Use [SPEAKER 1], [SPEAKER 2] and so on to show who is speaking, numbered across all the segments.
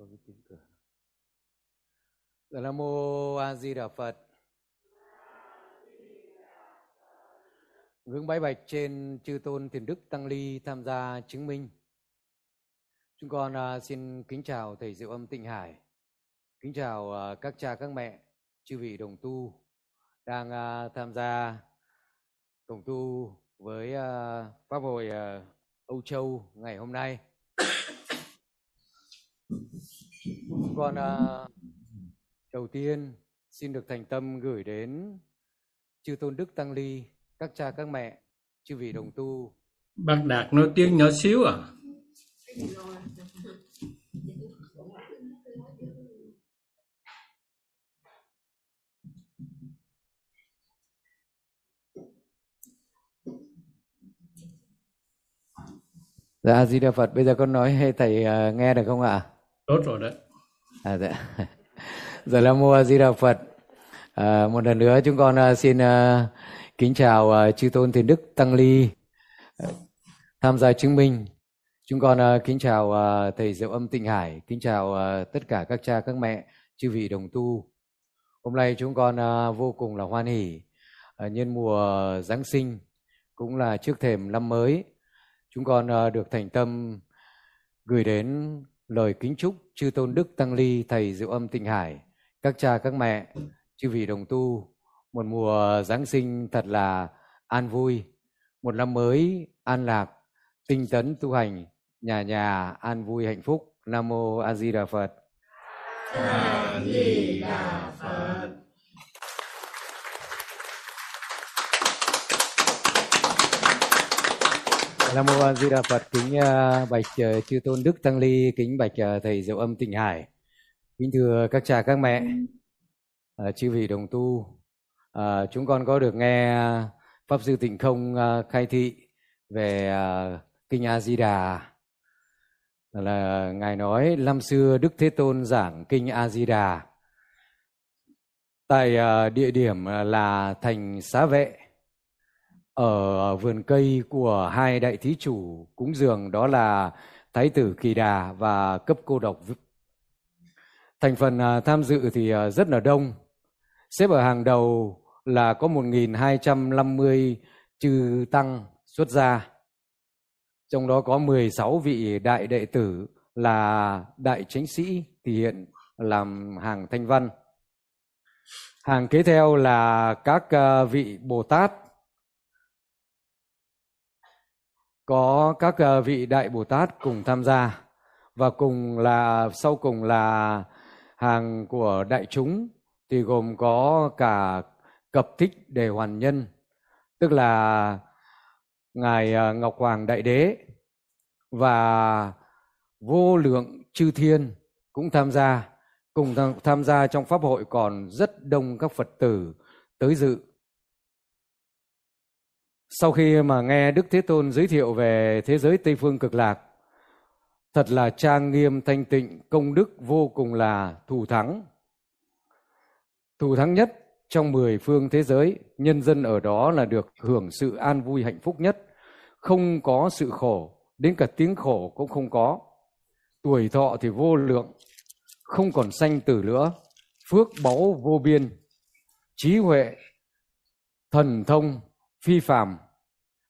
[SPEAKER 1] có cái tiếng cửa dạ nam mô a di đà phật. Hướng bái bạch trên chư tôn thiền đức tăng ly tham gia chứng minh. Chúng con à, xin kính chào thầy diệu âm tịnh hải. Kính chào à, các cha, các mẹ, chư vị đồng tu đang à, tham gia đồng tu với pháp hội âu châu ngày hôm nay. Con uh, đầu tiên xin được thành tâm gửi đến chư tôn đức tăng ly các cha các mẹ chư vị đồng tu
[SPEAKER 2] bác đạt nói tiếng nhỏ xíu à
[SPEAKER 1] Dạ Di Đà Phật, bây giờ con nói hay thầy uh, nghe được không ạ?
[SPEAKER 2] Tốt rồi đấy.
[SPEAKER 1] À dạ. Giờ là mua Di Đà Phật. À, một lần nữa chúng con à, xin uh, kính chào uh, chư tôn thiền đức tăng ly uh, tham gia chứng minh. Chúng con uh, kính chào uh, thầy Diệu Âm Tịnh Hải, kính chào uh, tất cả các cha các mẹ, chư vị đồng tu. Hôm nay chúng con uh, vô cùng là hoan hỉ uh, nhân mùa Giáng sinh cũng là trước thềm năm mới chúng con uh, được thành tâm gửi đến lời kính chúc chư tôn đức tăng ly thầy diệu âm tịnh hải. Các cha, các mẹ, chư vị đồng tu, một mùa giáng sinh thật là an vui. Một năm mới an lạc, tinh tấn tu hành, nhà nhà an vui hạnh phúc. Nam mô a di đà phật.
[SPEAKER 3] A di đà phật.
[SPEAKER 1] Nam mô A Di Đà Phật. Kính uh, bạch uh, chư tôn đức tăng ly kính bạch uh, thầy diệu âm tịnh hải. Kính thưa các cha các mẹ chư vị đồng tu. Chúng con có được nghe pháp sư tịnh không khai thị về kinh A Di Đà. Là ngài nói năm xưa Đức Thế Tôn giảng kinh A Di Đà. Tại địa điểm là thành xá vệ ở ờ, vườn cây của hai đại thí chủ cúng dường đó là Thái tử Kỳ Đà và cấp cô độc. Thành phần à, tham dự thì à, rất là đông. Xếp ở hàng đầu là có 1.250 chư tăng xuất gia. Trong đó có 16 vị đại đệ tử là đại chánh sĩ thì hiện làm hàng thanh văn. Hàng kế theo là các à, vị Bồ Tát có các ờ, vị đại Bồ Tát cùng tham gia và cùng là, sau cùng là hàng của đại chúng thì gồm có cả cập thích đề hoàn nhân, tức là ngài ờ, Ngọc Hoàng Đại Đế và vô lượng chư thiên cũng tham gia, cùng tham gia trong pháp hội còn rất đông các Phật tử tới dự sau khi mà nghe Đức Thế Tôn giới thiệu về thế giới Tây Phương Cực Lạc, thật là trang nghiêm thanh tịnh, công đức vô cùng là thù thắng. Thù thắng nhất trong mười phương thế giới, nhân dân ở đó là được hưởng sự an vui hạnh phúc nhất, không có sự khổ, đến cả tiếng khổ cũng không có. Tuổi thọ thì vô lượng, không còn sanh tử nữa, phước báu vô biên, trí huệ, thần thông phi phàm,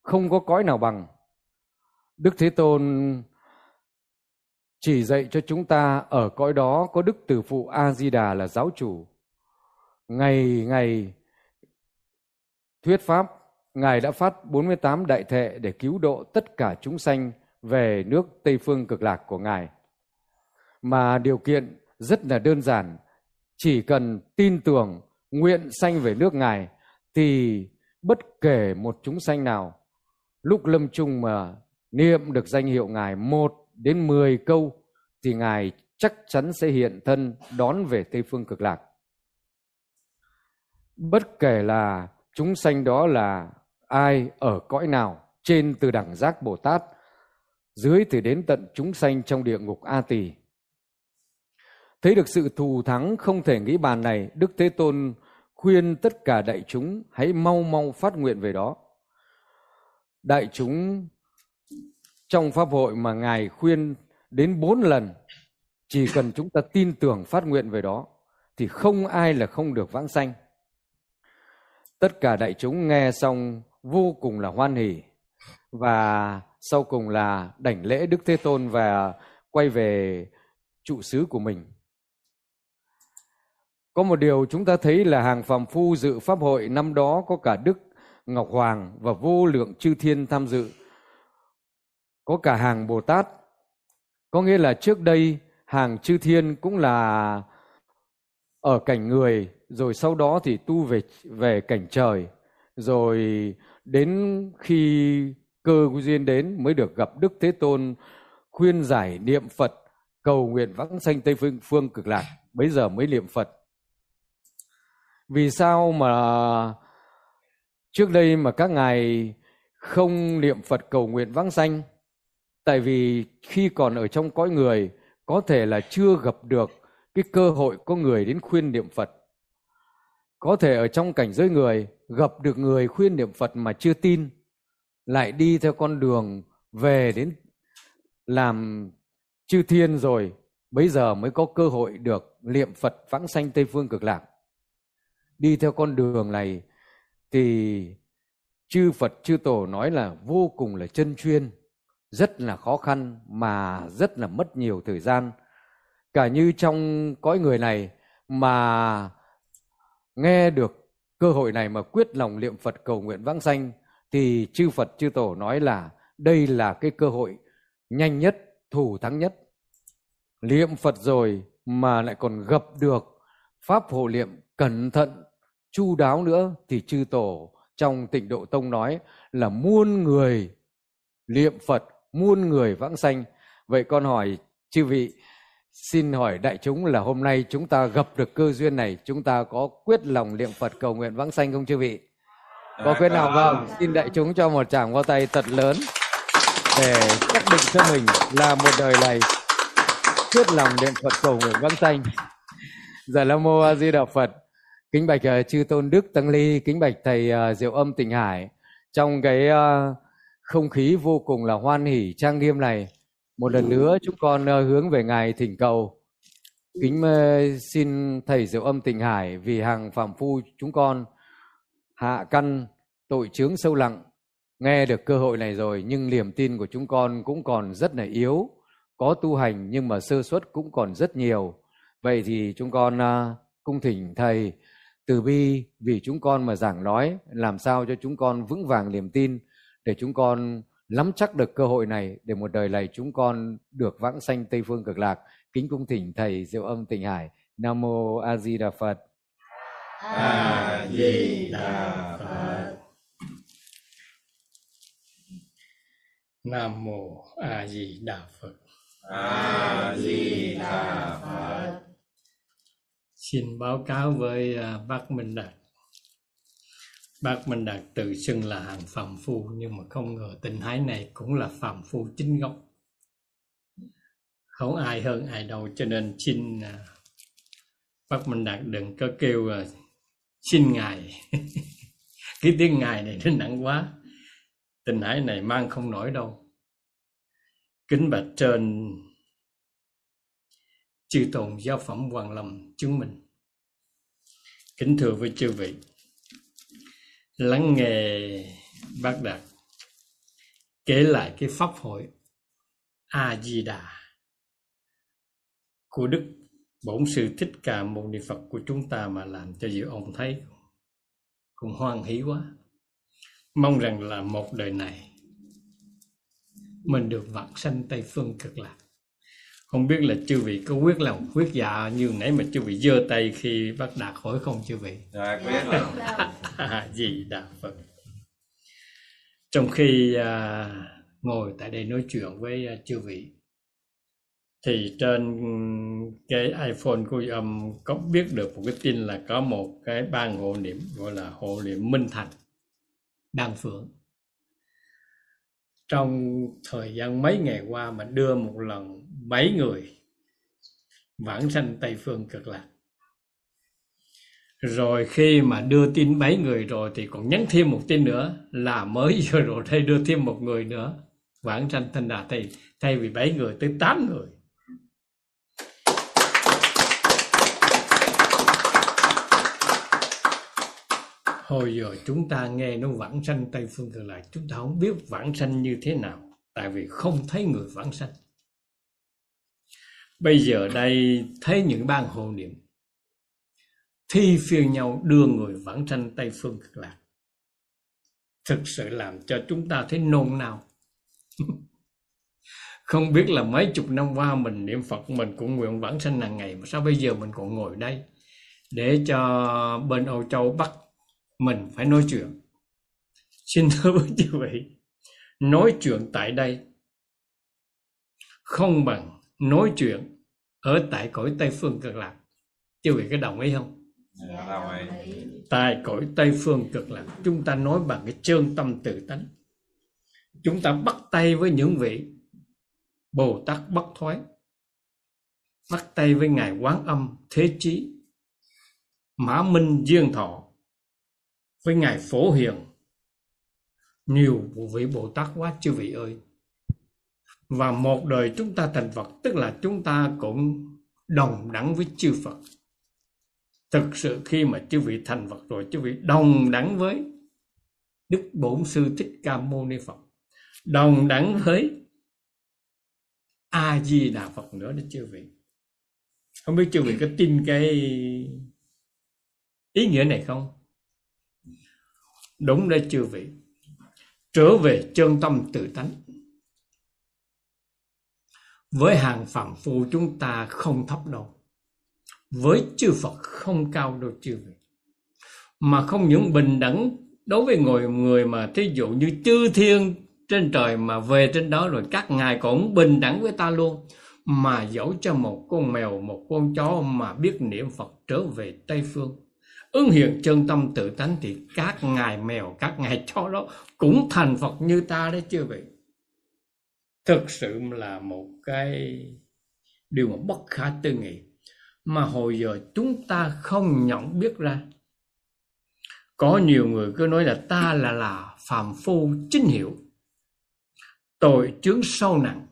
[SPEAKER 1] không có cõi nào bằng. Đức thế tôn chỉ dạy cho chúng ta ở cõi đó có đức từ phụ a di đà là giáo chủ. Ngày ngày thuyết pháp, ngài đã phát 48 đại thệ để cứu độ tất cả chúng sanh về nước tây phương cực lạc của ngài. Mà điều kiện rất là đơn giản, chỉ cần tin tưởng, nguyện sanh về nước ngài thì bất kể một chúng sanh nào, lúc lâm chung mà niệm được danh hiệu ngài một đến mười câu, thì ngài chắc chắn sẽ hiện thân đón về tây phương cực lạc. Bất kể là chúng sanh đó là ai ở cõi nào trên từ đẳng giác bồ tát, dưới thì đến tận chúng sanh trong địa ngục a tỳ. Thấy được sự thù thắng không thể nghĩ bàn này, đức thế tôn khuyên tất cả đại chúng hãy mau mau phát nguyện về đó. Đại chúng, trong pháp hội mà Ngài khuyên đến bốn lần, chỉ cần chúng ta tin tưởng phát nguyện về đó, thì không ai là không được vãng sanh tất cả đại chúng nghe xong vô cùng là hoan hỉ, và sau cùng là đảnh lễ đức thế tôn và quay về trụ xứ của mình có một điều chúng ta thấy là hàng phàm phu dự pháp hội năm đó có cả đức ngọc hoàng và vô lượng chư thiên tham dự. Có cả hàng bồ tát. Có nghĩa là trước đây hàng chư thiên cũng là ở cảnh người rồi sau đó thì tu về về cảnh trời. Rồi đến khi cơ duyên đến mới được gặp Đức Thế Tôn khuyên giải niệm Phật cầu nguyện vãng sanh Tây phương, phương cực lạc. Bây giờ mới niệm Phật vì sao mà trước đây mà các ngài không niệm Phật cầu nguyện vãng sanh tại vì khi còn ở trong cõi người có thể là chưa gặp được cái cơ hội có người đến khuyên niệm Phật. Có thể ở trong cảnh giới người gặp được người khuyên niệm Phật mà chưa tin, lại đi theo con đường về đến làm chư thiên rồi, bây giờ mới có cơ hội được niệm Phật vãng sanh Tây Phương Cực Lạc. Đi theo con đường này thì chư Phật chư Tổ nói là vô cùng là chân chuyên, rất là khó khăn mà rất là mất nhiều thời gian cả như trong cõi người này mà nghe được cơ hội này mà quyết lòng niệm Phật cầu nguyện vãng sanh thì chư Phật chư Tổ nói là đây là cái cơ hội nhanh nhất, thủ thắng nhất. Niệm Phật rồi mà lại còn gặp được pháp hộ niệm cẩn thận, chu đáo nữa thì chư Tổ trong tịnh độ tông nói là muôn người niệm Phật, muôn người vãng sanh. Vậy con hỏi chư vị Xin hỏi đại chúng là hôm nay chúng ta gặp được cơ duyên này, chúng ta có quyết lòng niệm Phật cầu nguyện vãng sanh không chư vị? Có quyết nào không? Xin đại chúng cho một tràng vào tay thật lớn để xác định cho mình là một đời này quyết lòng niệm Phật cầu nguyện vãng sanh. Dạ Giờ lao mô A Di Đà Phật. Kính bạch uh, chư tôn đức tăng ly, kính bạch thầy uh, Diệu Âm Tịnh Hải. Trong cái uh, không khí vô cùng là hoan hỉ trang nghiêm này, một lần nữa chúng con hướng về ngài thỉnh cầu. Kính xin thầy diệu âm tịnh hải vì hàng phạm phu chúng con hạ căn tội chướng sâu lặng. Nghe được cơ hội này rồi nhưng niềm tin của chúng con cũng còn rất là yếu có tu hành nhưng mà sơ suất cũng còn rất nhiều. Vậy thì chúng con uh, cung thỉnh thầy từ bi vì chúng con mà giảng nói làm sao cho chúng con vững vàng niềm tin để chúng con nắm chắc được cơ hội này để một đời này chúng con được vãng sanh Tây Phương Cực Lạc. Kính cung thỉnh Thầy Diệu Âm Tịnh Hải. Nam Mô A Di Đà Phật.
[SPEAKER 3] A Di Đà Phật.
[SPEAKER 2] Nam Mô A Di Đà Phật.
[SPEAKER 3] A Di Đà Phật.
[SPEAKER 2] Xin báo cáo với à, bác Minh Đạt Bác Minh Đạt tự xưng là hàng phàm phu, nhưng mà không ngờ tình thái này cũng là phàm phu chính gốc. Không ai hơn ai đâu, cho nên xin à, bác Minh Đạt đừng có kêu à, xin ngài. cái tiếng ngài này nó nặng quá. Tình thái này mang không nổi đâu. Kính bạch trên chư tôn giáo phẩm Hoàng Lâm chứng minh. Kính thưa với chư vị, lắng nghe bác đạt kể lại cái pháp hội a di đà của đức bổn sư thích ca mâu ni phật của chúng ta mà làm cho dự ông thấy cũng hoan hỷ quá mong rằng là một đời này mình được vãng sanh tây phương cực lạc không biết là chư vị có quyết lòng quyết dạ như nãy mà chư vị giơ tay khi bác đạt hỏi không chư vị?
[SPEAKER 3] Dạ quyết lòng
[SPEAKER 2] gì đà phật? Trong khi à, ngồi tại đây nói chuyện với à, chư vị thì trên cái iPhone của âm có biết được một cái tin là có một cái ban hộ niệm gọi là hộ niệm Minh Thành Đan Phượng. Trong thời gian mấy ngày qua mà đưa một lần bảy người vãng sanh Tây Phương cực lạc. Rồi khi mà đưa tin bảy người rồi thì còn nhắn thêm một tin nữa là mới vừa rồi đây đưa thêm một người nữa vãng sanh thanh đà thì thay vì bảy người tới tám người. Hồi giờ chúng ta nghe nó vãng sanh Tây Phương Cực Lạc, chúng ta không biết vãng sanh như thế nào, tại vì không thấy người vãng sanh bây giờ đây, thấy những ban hộ niệm. Thi phiên nhau đưa người vãng sanh tây phương cực lạc. Thực sự làm cho chúng ta thấy nôn nao. Không biết là mấy chục năm qua mình niệm phật, mình cũng nguyện vãng sanh hàng ngày, mà sao bây giờ mình còn ngồi đây? Để cho bên âu châu bắt mình phải nói chuyện. Xin thưa quý vị, nói chuyện tại đây không bằng nói chuyện ở tại cõi tây phương cực lạc. Chư vị có đồng ý không?
[SPEAKER 3] Dạ,
[SPEAKER 2] tại cõi tây phương cực lạc chúng ta nói bằng cái trơn tâm tự tánh. Chúng ta bắt tay với những vị bồ tát bất thoái bắt tay với ngài quán âm thế chí mã minh duyên thọ với ngài phổ hiền. Nhiều vị bồ tát quá chư vị ơi và một đời chúng ta thành phật, tức là chúng ta cũng đồng đẳng với chư phật. Thực sự khi mà chư vị thành phật rồi, chư vị đồng đẳng với đức bổn sư thích ca mâu ni phật, đồng đẳng với a di đà phật nữa đó chư vị. Không biết chư vị có tin cái ý nghĩa này không? Đúng đấy chư vị. Trở về chân tâm tự tánh với hàng phàm phu chúng ta không thấp đâu. Với chư Phật không cao đâu chư vị. Mà không những bình đẳng đối với người người mà thí dụ như chư thiên trên trời mà về trên đó rồi các ngài cũng bình đẳng với ta luôn, mà dẫu cho một con mèo, một con chó mà biết niệm Phật trở về Tây phương, ứng hiện chân tâm tự tánh thì các ngài mèo, các ngài chó đó cũng thành Phật như ta đấy chưa vậy thực sự là một cái điều mà bất khả tư nghị, mà hồi giờ chúng ta không nhận biết ra. Có nhiều người cứ nói là ta là là phàm phu chính hiệu tội chướng sâu nặng.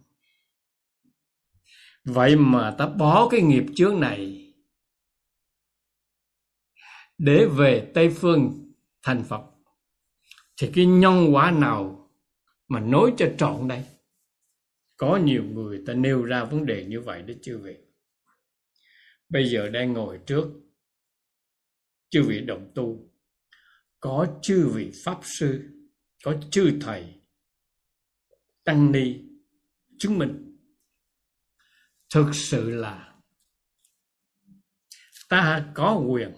[SPEAKER 2] Vậy mà ta bỏ cái nghiệp chướng này để về tây phương thành phật, thì cái nhân quả nào mà nói cho trọn đây? Có nhiều người ta nêu ra vấn đề như vậy đó chư vị. Bây giờ đang ngồi trước, chư vị đồng tu. Có chư vị pháp sư, có chư thầy tăng ni chứng minh. Thực sự là ta có quyền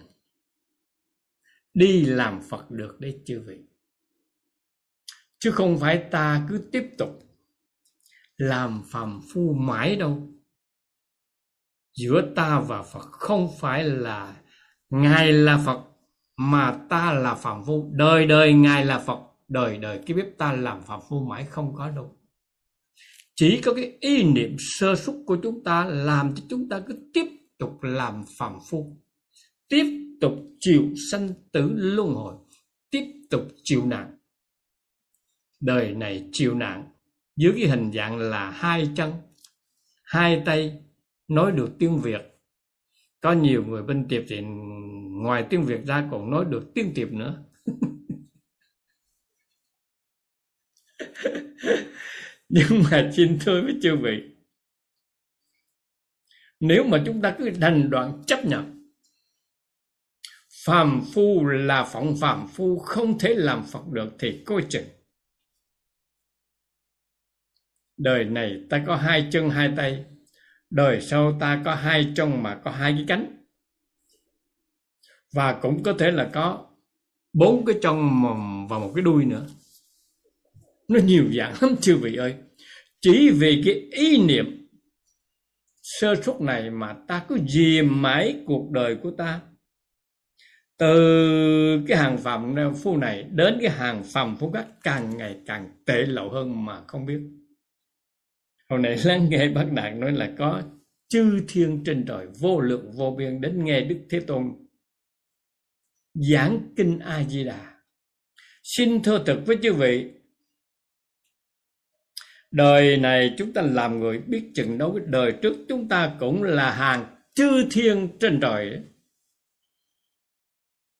[SPEAKER 2] đi làm phật được đấy chư vị. Chứ không phải ta cứ tiếp tục làm phàm phu mãi đâu. Giữa ta và phật không phải là ngài là phật, mà ta là phàm phu. Đời đời ngài là phật, đời đời cái biết ta làm phàm phu mãi không có đâu. Chỉ có cái ý niệm sơ xuất của chúng ta làm cho chúng ta cứ tiếp tục làm phàm phu, tiếp tục chịu sanh tử luân hồi, tiếp tục chịu nạn. Đời này chịu nạn dưới cái hình dạng là hai chân, hai tay nói được tiếng việt. Có nhiều người bên tiệp thì ngoài tiếng việt ra còn nói được tiếng tiệp nữa. Nhưng mà xin thưa với chư vị nếu mà chúng ta cứ đành đoạn chấp nhận, phàm phu là phỏng, phàm phu không thể làm phật được thì coi chừng đời này ta có hai chân, hai tay. Đời sau ta có hai chân mà có hai cái cánh. Và cũng có thể là có bốn cái chân và một cái đuôi nữa. Nó nhiều dạng lắm, chư vị ơi. Chỉ vì cái ý niệm sơ suất này mà ta cứ dìm mãi cuộc đời của ta. Từ cái hàng phạm phu này đến cái hàng phạm phu khác càng ngày càng tệ lậu hơn mà không biết hồi nãy lắng nghe bác đạt nói là có chư thiên trên trời vô lượng vô biên đến nghe đức thế tôn giảng kinh a di đà xin thưa thực với chư vị, đời này chúng ta làm người biết chừng đâu đời trước chúng ta cũng là hàng chư thiên trên trời.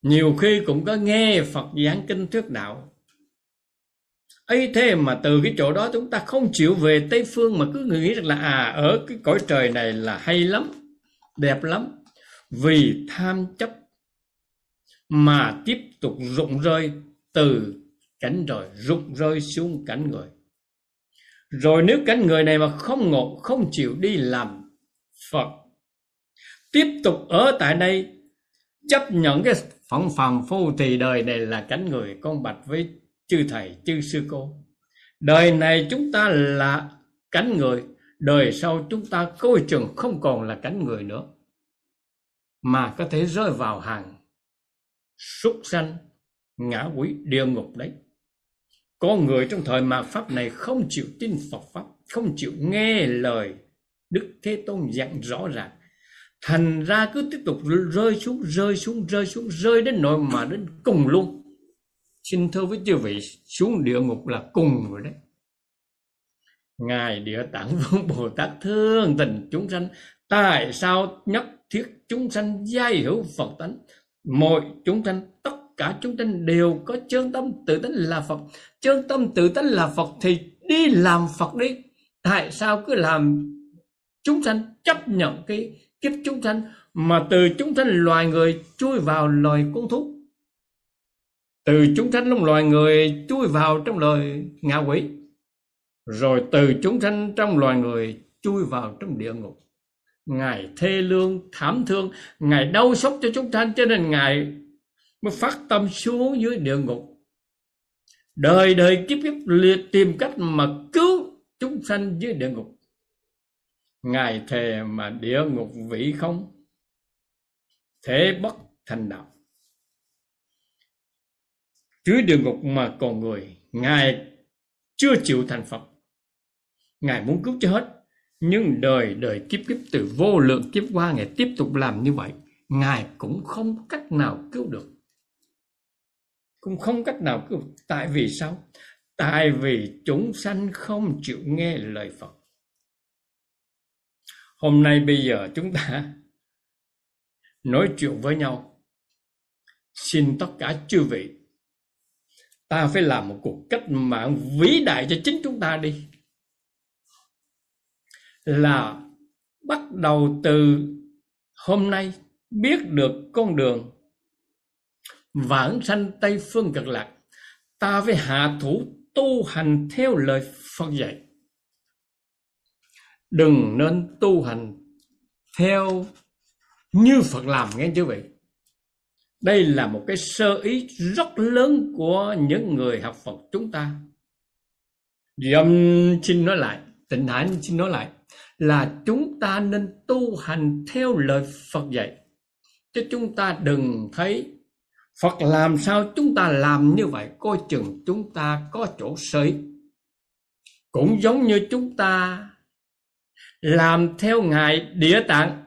[SPEAKER 2] Nhiều khi cũng có nghe Phật giảng kinh thuyết đạo ấy thế mà từ cái chỗ đó chúng ta không chịu về Tây Phương mà cứ nghĩ rằng là à ở cái cõi trời này là hay lắm, đẹp lắm. Vì tham chấp mà tiếp tục rụng rơi, từ cảnh rồi rụng rơi xuống cảnh người. Rồi nếu cảnh người này mà không ngộ, không chịu đi làm Phật, tiếp tục ở tại đây, chấp nhận cái phỏng phàm phu thì đời này là cảnh người con bạch với chư thầy, chư sư cô. Đời này chúng ta là cánh người, đời sau chúng ta coi chừng không còn là cánh người nữa. Mà có thể rơi vào hàng súc sanh, ngã quỷ, địa ngục đấy. Có người trong thời mạt pháp này không chịu tin Phật pháp, không chịu nghe lời Đức Thế Tôn dặn rõ ràng. Thành ra cứ tiếp tục rơi xuống rơi xuống rơi xuống, rơi đến nỗi mà đến cùng luôn xin thưa với chư vị, xuống địa ngục là cùng rồi đấy. Ngài địa tạng vương bồ tát thương tình chúng sanh, tại sao nhất thiết chúng sanh giai hữu phật tánh? Mọi chúng sanh, tất cả chúng sanh đều có chân tâm tự tánh là phật. Chân tâm tự tánh là phật thì đi làm phật đi. Tại sao cứ làm chúng sanh chấp nhận cái kiếp chúng sanh mà từ chúng sanh loài người chui vào loài con thú? Từ chúng sanh trong loài người chui vào trong lời ngạ quỷ. Rồi từ chúng sanh trong loài người chui vào trong địa ngục. Ngài thê lương, thảm thương, ngài đau xót cho chúng sanh, cho nên ngài mới phát tâm xuống dưới địa ngục. Đời đời kiếp kiếp liệt tìm cách mà cứu chúng sanh dưới địa ngục. Ngài thề mà địa ngục vị không, thế bất thành đạo dưới địa ngục mà còn người, ngài chưa chịu thành phật. Ngài muốn cứu cho hết, nhưng đời đời kiếp kiếp từ vô lượng kiếp qua, ngài tiếp tục làm như vậy. Ngài cũng không cách nào cứu được. Cũng không cách nào cứu tại vì sao? Tại vì chúng sanh không chịu nghe lời phật. Hôm nay bây giờ chúng ta nói chuyện với nhau. Xin tất cả chư vị ta phải làm một cuộc cách mạng vĩ đại cho chính chúng ta đi là bắt đầu từ hôm nay biết được con đường vãng sanh tây phương cực lạc, ta phải hạ thủ tu hành theo lời phật dạy đừng nên tu hành theo như phật làm, nghe chứ vậy? Đây là một cái sơ ý rất lớn của những người học Phật chúng ta. Dâm xin nói lại, tịnh hải xin nói lại là chúng ta nên tu hành theo lời Phật dạy. Chứ chúng ta đừng thấy Phật làm sao chúng ta làm như vậy, coi chừng chúng ta có chỗ sới. Cũng giống như chúng ta làm theo Ngài Địa Tạng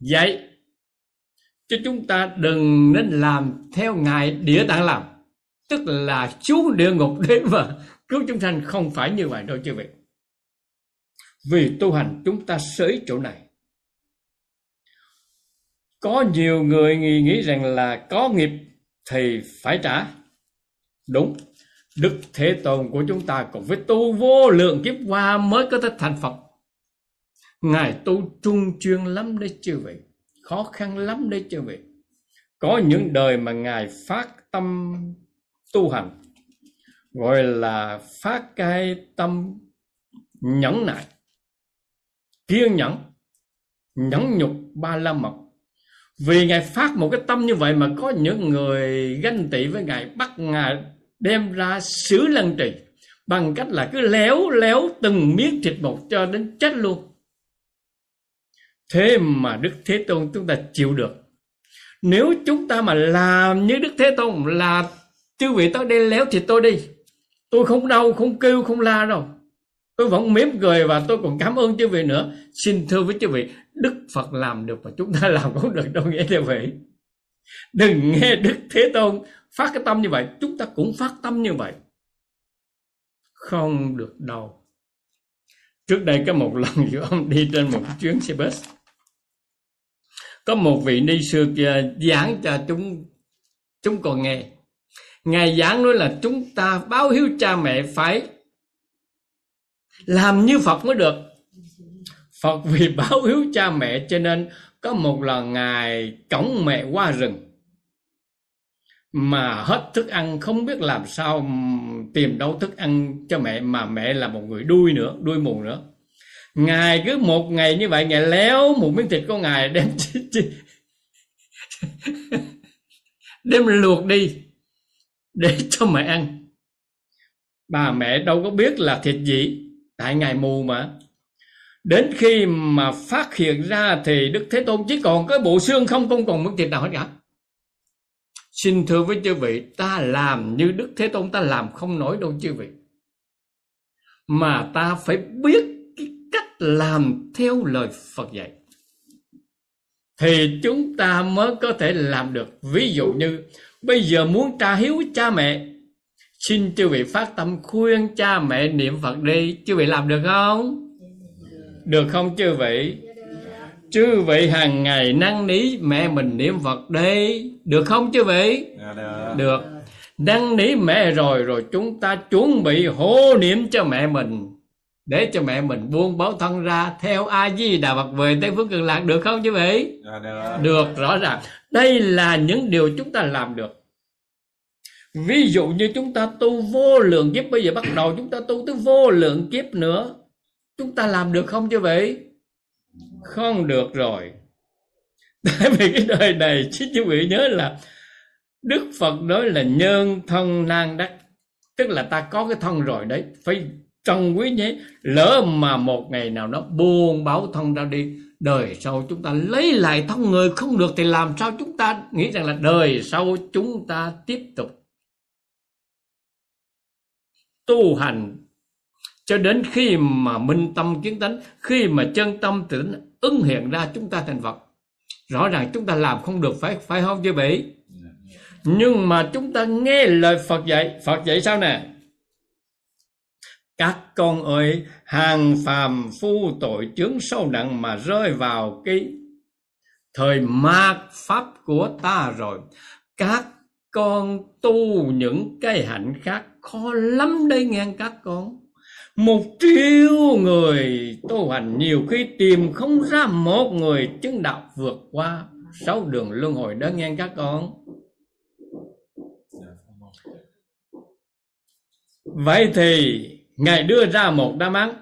[SPEAKER 2] dạy chứ chúng ta đừng nên làm theo ngài địa tạng làm. Tức là xuống địa ngục để mà cứu chúng sanh không phải như vậy đâu chứ vị. Vì tu hành chúng ta sới chỗ này. Có nhiều người nghĩ, nghĩ rằng là có nghiệp thì phải trả. Đúng. Đức thế tôn của chúng ta cũng phải tu vô lượng kiếp qua mới có thể thành phật. Ngài tu trung chuyên lắm đấy chư vị khó khăn lắm đấy chứ vị có những đời mà ngài phát tâm tu hành, gọi là phát cái tâm nhẫn nại, kiên nhẫn nhẫn nhục ba la mật. Vì ngài phát một cái tâm như vậy mà có những người ganh tị với ngài, bắt ngài đem ra xử lăng trì bằng cách là cứ léo léo từng miếng thịt một cho đến chết luôn thế mà đức thế tôn chúng ta chịu được. Nếu chúng ta mà làm như đức thế tôn, là chư vị tới đây léo thì tôi đi. Tôi không đau, không kêu, không la đâu. Tôi vẫn mỉm cười và tôi còn cảm ơn chư vị nữa. Xin thưa với chư vị, đức phật làm được mà chúng ta làm cũng được đâu, nghe chư vị. Đừng nghe đức thế tôn phát cái tâm như vậy, chúng ta cũng phát tâm như vậy. Không được đâu. Trước đây có một lần giữa ông đi trên một chuyến xe bus có một vị ni sư kia giảng cho chúng chúng còn nghe. Ngài giảng nói là chúng ta báo hiếu cha mẹ phải làm như phật mới được. Phật vì báo hiếu cha mẹ cho nên có một lần ngài cõng mẹ qua rừng. Mà hết thức ăn, không biết làm sao tìm đâu thức ăn cho mẹ, mà mẹ là một người đuôi nữa, đuôi mù nữa ngài cứ một ngày như vậy, ngài léo một miếng thịt của ngài đem đem luộc đi để cho mẹ ăn. Bà mẹ đâu có biết là thịt gì, tại ngài mù mà. Đến khi mà phát hiện ra thì đức thế tôn chỉ còn cái bộ xương không không còn miếng thịt nào hết cả. Xin thưa với chư vị, ta làm như đức thế tôn, ta làm không nổi đâu chư vị. Mà ta phải biết làm theo lời phật dạy. Thì chúng ta mới có thể làm được. Ví dụ như bây giờ muốn tra hiếu cha mẹ xin chư vị phát tâm khuyên cha mẹ niệm phật đi. Chư vị làm được không? Được không chư vị? Chư vị hàng ngày năn ní mẹ mình niệm phật đi. Được không chư vị?
[SPEAKER 3] Dạ, được.
[SPEAKER 2] năn ní mẹ rồi rồi chúng ta chuẩn bị hô niệm cho mẹ mình để cho mẹ mình buông báo thân ra theo a di đà phật về tây phương cực lạc được không chư vị?
[SPEAKER 3] Dạ, được.
[SPEAKER 2] được rõ ràng. Đây là những điều chúng ta làm được. Ví dụ như chúng ta tu vô lượng kiếp bây giờ bắt đầu chúng ta tu tới vô lượng kiếp nữa chúng ta làm được không chứ vậy không được rồi. Tại vì cái đời này xin quý vị nhớ là đức phật nói là nhân thân nan đắc tức là ta có cái thân rồi đấy phải trân quý nhé lỡ mà một ngày nào đó buông báo thân ra đi đời sau chúng ta lấy lại thân người không được thì làm sao chúng ta nghĩ rằng là đời sau chúng ta tiếp tục tu hành? Cho đến khi mà minh tâm kiến tánh khi mà chân tâm tỉnh ứng hiện ra chúng ta thành Phật rõ ràng chúng ta làm không được phải phải không chứ bị nhưng mà chúng ta nghe lời Phật dạy Phật dạy sao nè các con ơi, hàng phàm phu tội chướng sâu nặng mà rơi vào cái thời mạt pháp của ta rồi. Các con tu những cái hạnh khác khó lắm đây nghe các con. Một triệu người tu hành nhiều khi tìm không ra một người chứng đạo vượt qua sáu đường luân hồi đó nghe các con. Vậy thì ngài đưa ra một đáp án.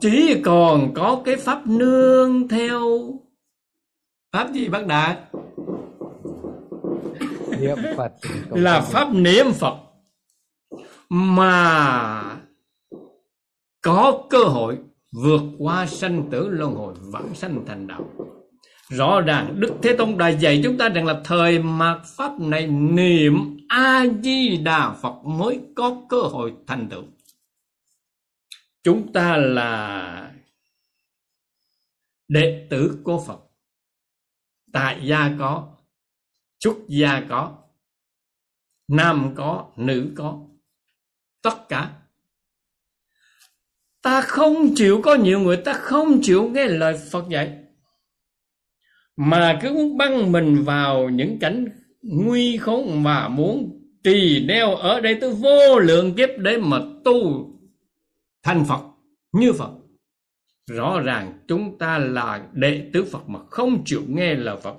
[SPEAKER 2] Chỉ còn có cái pháp nương theo pháp gì bác đạt
[SPEAKER 1] niệm phật
[SPEAKER 2] là pháp niệm phật. Mà có cơ hội vượt qua sanh tử luân hồi vãng sanh thành đạo. Rõ ràng đức thế tôn đã dạy chúng ta rằng là thời mạt pháp này niệm a di đà phật mới có cơ hội thành tựu chúng ta là đệ tử của phật. Tại gia có, xuất gia có, nam có, nữ có, tất cả. Ta không chịu có nhiều người, ta không chịu nghe lời phật dạy. Mà cứ muốn băng mình vào những cảnh nguy khốn mà muốn trì neo ở đây tới vô lượng kiếp để mà tu thành Phật như Phật. Rõ ràng chúng ta là đệ tử Phật mà không chịu nghe lời Phật.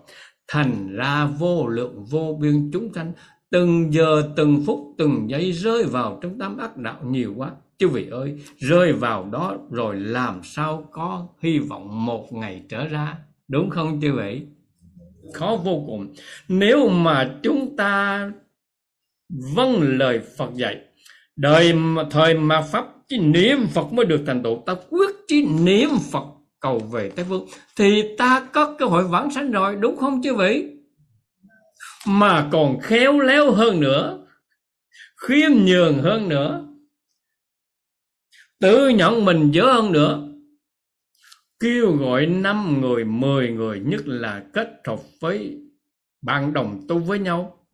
[SPEAKER 2] Thành ra vô lượng vô biên chúng sanh từng giờ từng phút từng giây rơi vào trong tam ác đạo nhiều quá. Chứ vị ơi, rơi vào đó rồi làm sao có hy vọng một ngày trở ra. Đúng không chứ vị? Khó vô cùng. Nếu mà chúng ta vâng lời Phật dạy, đời thời mà Pháp chỉ niệm Phật mới được thành tựu, ta quyết chỉ niệm Phật cầu về Tây Phương, thì ta có cơ hội vãng sanh rồi, đúng không chứ vị? Mà còn khéo léo hơn nữa, khiêm nhường hơn nữa, tự nhận mình dở hơn nữa, kêu gọi năm người, mười người nhất là kết hợp với bạn đồng tu với nhau.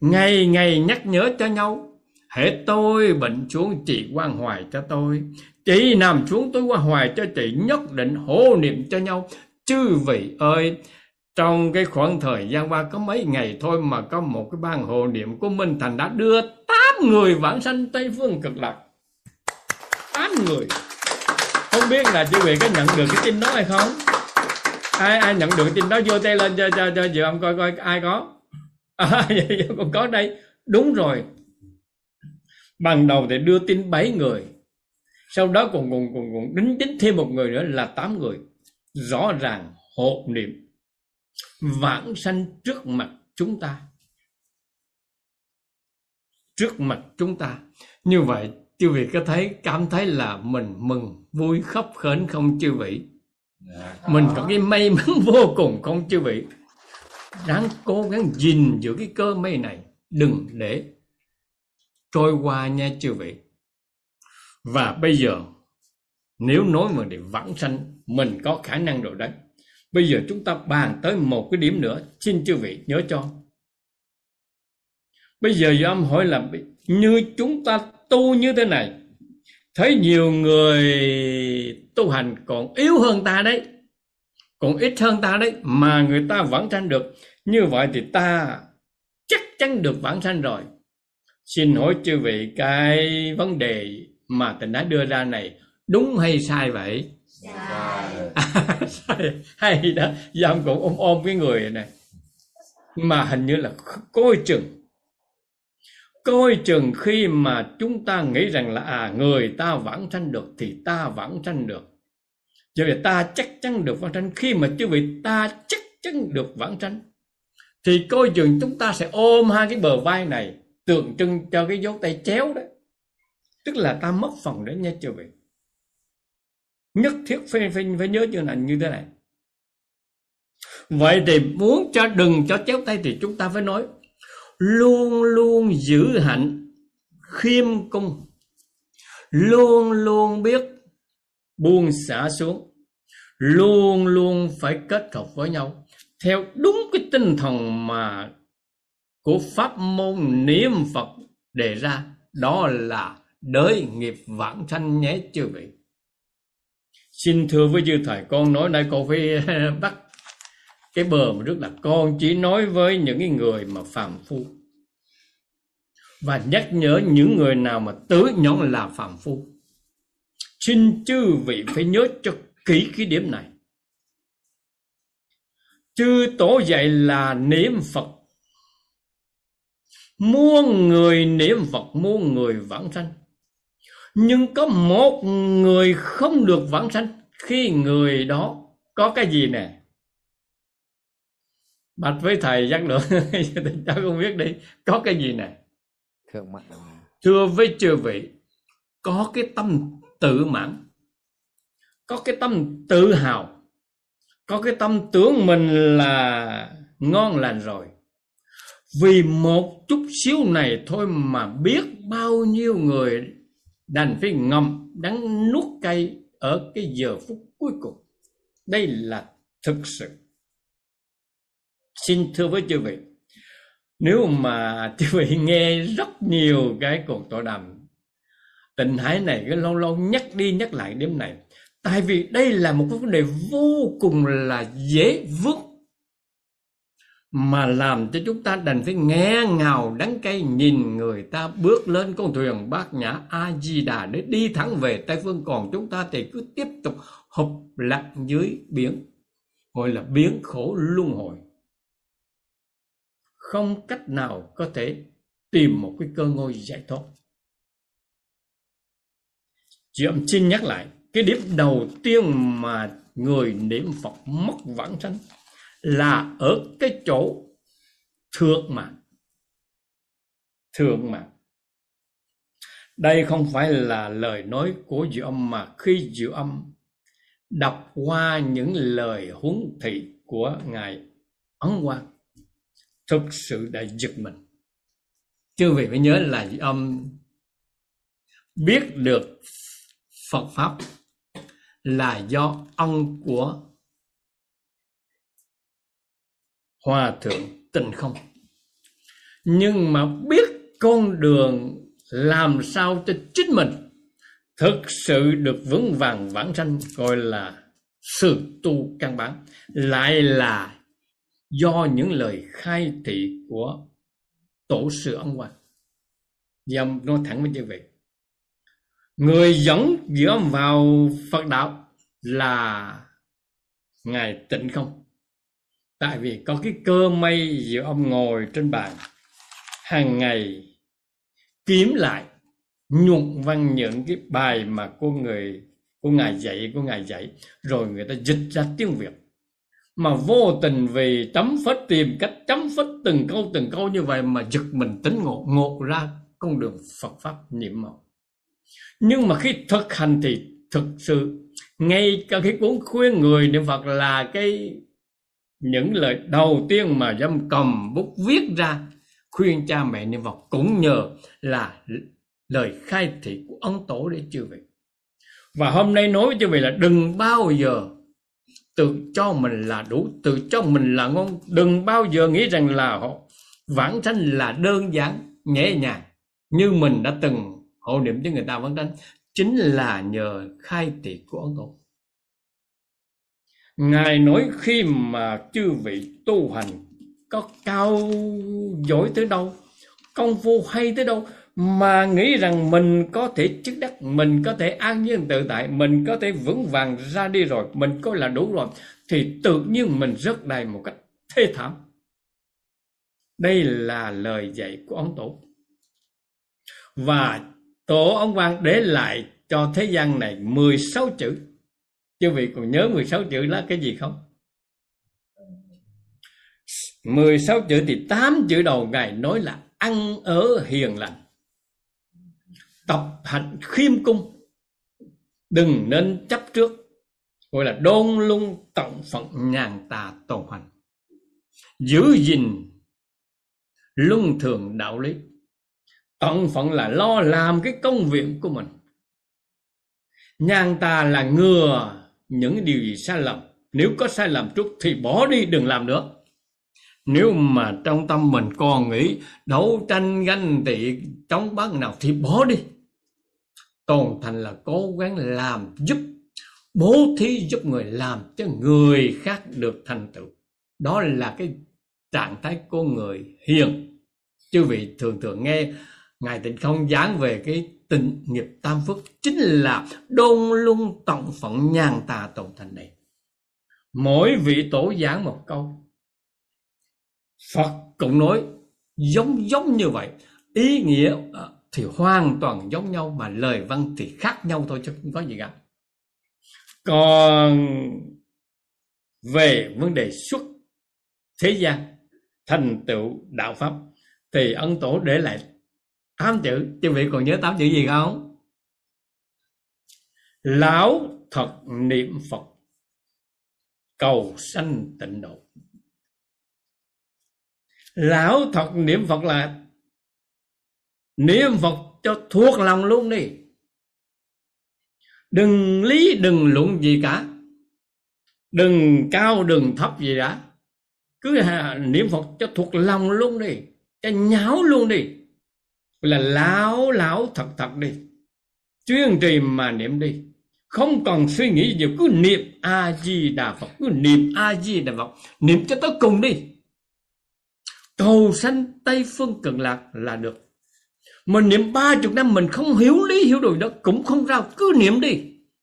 [SPEAKER 2] Ngày ngày nhắc nhớ cho nhau. Hệ tôi bệnh xuống chị quan hoài cho tôi. Chị nằm xuống tôi quan hoài cho chị nhất định hô niệm cho nhau. Chư vị ơi, trong cái khoảng thời gian qua có mấy ngày thôi mà có một cái ban hộ niệm của Minh Thành đã đưa tám người vãng sanh Tây Phương cực lạc. Tám người. Không biết là chư vị có nhận được cái tin đó hay không? Ai ai nhận được tin đó? Vô tay lên cho cho cho dự ông coi coi ai có? À, còn có đây. Đúng rồi ban đầu thì đưa tin bảy người sau đó còn còn còn, còn đính đính thêm một người nữa là tám người. Rõ ràng hộ niệm vãng sanh trước mặt chúng ta. Trước mặt chúng ta. Như vậy chư vị có thấy cảm thấy là mình mừng vui khóc khến không chư vị? Mình có cái may mắn vô cùng không chư vị? Đáng cố gắng gìn giữ cái cơ may này đừng để trôi qua nha chư vị. Và bây giờ, nếu nói mà để vãng sanh, mình có khả năng rồi đấy. Bây giờ chúng ta bàn tới một cái điểm nữa, xin chư vị nhớ cho. Bây giờ do âm hỏi là như chúng ta tu như thế này, thấy nhiều người tu hành còn yếu hơn ta đấy, còn ít hơn ta đấy, mà người ta vẫn sanh được. Như vậy thì ta chắc chắn được vãng sanh rồi xin hỏi chư vị cái vấn đề mà tình đã đưa ra này đúng hay sai vậy? Sai. Hay đó. Giam cũng ôm ôm cái người này mà hình như là coi chừng. Coi chừng khi mà chúng ta nghĩ rằng là à người ta vãng sanh được thì ta vãng sanh được. Cho nên ta chắc chắn được vãng sanh. Khi mà chứ vị ta chắc chắn được vãng sanh thì coi chừng chúng ta sẽ ôm hai cái bờ vai này tượng trưng cho cái dấu tay chéo đấy tức là ta mất phần đấy nha chưa vị. Nhất thiết phải phải, phải nhớ như này như thế này. Vậy thì muốn cho đừng cho chéo tay thì chúng ta phải nói luôn luôn giữ hạnh khiêm cung. Luôn luôn biết buông xả xuống. Luôn luôn phải kết hợp với nhau. Theo đúng cái tinh thần mà của pháp môn niệm phật đề ra, đó là đới nghiệp vãng sanh nhé, chư vị. Xin thưa với chư thầy con nói đây con phải bắt cái bờ mà rất là con chỉ nói với những cái người mà phàm phu. Và nhắc nhở những người nào mà tứ nhóm là phàm phu. Xin chư vị phải nhớ cho kỹ cái điểm này. Chư tổ dạy là niệm phật muôn người niệm phật muôn người vãng sanh. Nhưng có một người không được vãng sanh khi người đó có cái gì nè? Bạch với thầy chắc được cháu không biết đi có cái gì nè? Thưa với chư vị có cái tâm tự mãn có cái tâm tự hào có cái tâm tưởng mình là ngon lành rồi vì một chút xíu này thôi mà biết bao nhiêu người đành phải ngậm đắng nuốt cay ở cái giờ phút cuối cùng. Đây là thực sự. Xin thưa với chư vị, nếu mà chư vị nghe rất nhiều cái cuộc tọa đàm, tình hải này cái lâu lâu nhắc đi nhắc lại đêm này, tại vì đây là một cái vấn đề vô cùng là dễ vướng mà làm cho chúng ta đành phải nghe ngào đắng cay nhìn người ta bước lên con thuyền. Bát nhã a di đà để đi thẳng về tây phương. Còn chúng ta thì cứ tiếp tục hụp lặn dưới biển, gọi là biến khổ luân hồi. Không cách nào có thể tìm một cái cơ ngôi giải thoát. Chị em xin nhắc lại, cái điểm đầu tiên mà người niệm phật mất vãng sanh là ở cái chỗ thượng mạng thượng mạng đây không phải là lời nói của dự âm mà khi dự âm đọc qua những lời huấn thị của ngài ấn quang, thực sự đã giật mình. Chư vị phải nhớ là dự âm biết được phật pháp là do ông của hòa thượng tình không? Nhưng mà biết con đường làm sao cho chính mình, thực sự được vững vàng vãng sanh, gọi là sự tu căn bản, lại là do những lời khai thị của tổ sư ấn quang dòng nói thẳng với như vậy, người dẫn giữa vào phật đạo là ngài tịnh không? Tại vì có cái cơ may giữa ông ngồi trên bàn, hàng ngày kiếm lại nhuận văn những cái bài mà cô người, cô ngài dạy, cô ngài dạy, rồi người ta dịch ra tiếng việt. Mà vô tình vì chấm phết tìm cách chấm phết từng câu từng câu như vậy mà giật mình tính ngộ ngộ ra con đường Phật pháp niệm màu. Nhưng mà khi thực hành thì thực sự ngay cả cái cuốn khuyên người niệm Phật là cái những lời đầu tiên mà dâm cầm bút viết ra, khuyên cha mẹ niệm Phật cũng nhờ là lời khai thị của ông tổ để chư vị và hôm nay nói với chư vị là đừng bao giờ tự cho mình là đủ, tự cho mình là ngon. Đừng bao giờ nghĩ rằng là họ vãng sanh là đơn giản, nhẹ nhàng, như mình đã từng hộ niệm với người ta vãng sanh. Chính là nhờ khai thị của ông tổ ngài nói khi mà chư vị tu hành có cao giỏi tới đâu công phu hay tới đâu mà nghĩ rằng mình có thể chức đắc mình có thể an nhiên tự tại mình có thể vững vàng ra đi rồi mình coi là đủ rồi thì tự nhiên mình rớt đài một cách thê thảm. Đây là lời dạy của ông tổ. Và tổ ông quan để lại cho thế gian này 16 chữ Chứ vị còn nhớ 16 chữ là cái gì không? 16 chữ thì 8 chữ đầu Ngài nói là ăn ở hiền lành. Tập hạnh khiêm cung. Đừng nên chấp trước. Gọi là đôn lung tổng phận nhàn tà tồn hành. Giữ gìn luân thường đạo lý. Tận phận là lo làm cái công việc của mình. Nhàn tà là ngừa những điều gì sai lầm, nếu có sai lầm chút thì bỏ đi, đừng làm nữa. Nếu mà trong tâm mình còn nghĩ đấu tranh ganh tị, chống bác nào thì bỏ đi. Toàn thành là cố gắng làm giúp, bố thí giúp người làm cho người khác được thành tựu. Đó là cái trạng thái của người hiền. Chư vị thường thường nghe ngài tịnh không giảng về cái tịnh nghiệp tam phước chính là đôn luân tổng phận nhàn tà tổng thành này. Mỗi vị tổ giảng một câu, phật cũng nói giống giống như vậy. Ý nghĩa à, thì hoàn toàn giống nhau mà lời văn thì khác nhau thôi chứ không có gì cả. Còn về vấn đề xuất thế gian, thành tựu đạo pháp, thì ân tổ để lại tám chữ. Chứ vị còn nhớ tám chữ gì không? Lão thật niệm phật. Cầu sanh tịnh độ. Lão thật niệm phật là niệm phật cho thuộc lòng luôn đi. Đừng lý, đừng luận gì cả. Đừng cao, đừng thấp gì đã cứ niệm phật cho thuộc lòng luôn đi. Cho nháo luôn đi là láo láo thật thật đi. Chuyên trì mà niệm đi. Không còn suy nghĩ nhiều cứ niệm a di đà phật, cứ niệm a di đà phật, niệm cho tới cùng đi. Cầu sanh tây phương cực lạc là được. Mình niệm ba chục năm mình không hiểu lý, hiểu đồ đó cũng không sao cứ niệm đi.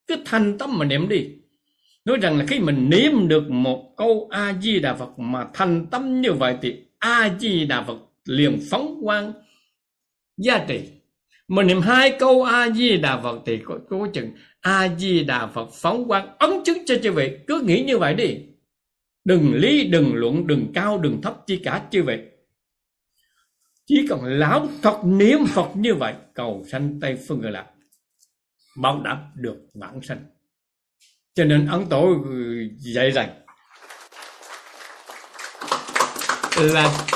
[SPEAKER 2] Cứ thành tâm mà niệm đi. Nói rằng là khi mình niệm được một câu a di đà phật mà thành tâm như vậy thì a di đà phật liền phóng quang giá trị. Mình niệm hai câu a di đà phật thì có cố chừng a di đà phật phóng quang ấn chứng cho chư vị. Cứ nghĩ như vậy đi. Đừng lý, đừng luận, đừng cao, đừng thấp chi cả, chư vị. Chỉ cần lão thật niệm phật như vậy, cầu sanh tây phương người lạc bảo đảm được vãng sanh. Cho nên ấn tổ dạy rằng là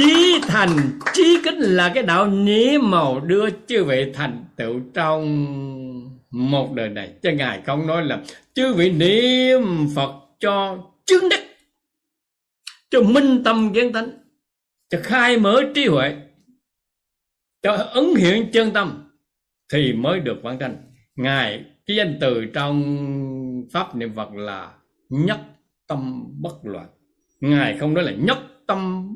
[SPEAKER 2] chí thành. Chí kính là cái đạo niệm màu đưa chư vị thành tựu trong một đời này. Cho ngài không nói là chư vị niệm phật cho chứng đức cho minh tâm kiến tánh, cho khai mở trí huệ, cho ứng hiện chân tâm thì mới được vãng sanh ngài cái danh từ trong pháp niệm phật là nhất tâm bất loạn. Ngài không nói là nhất tâm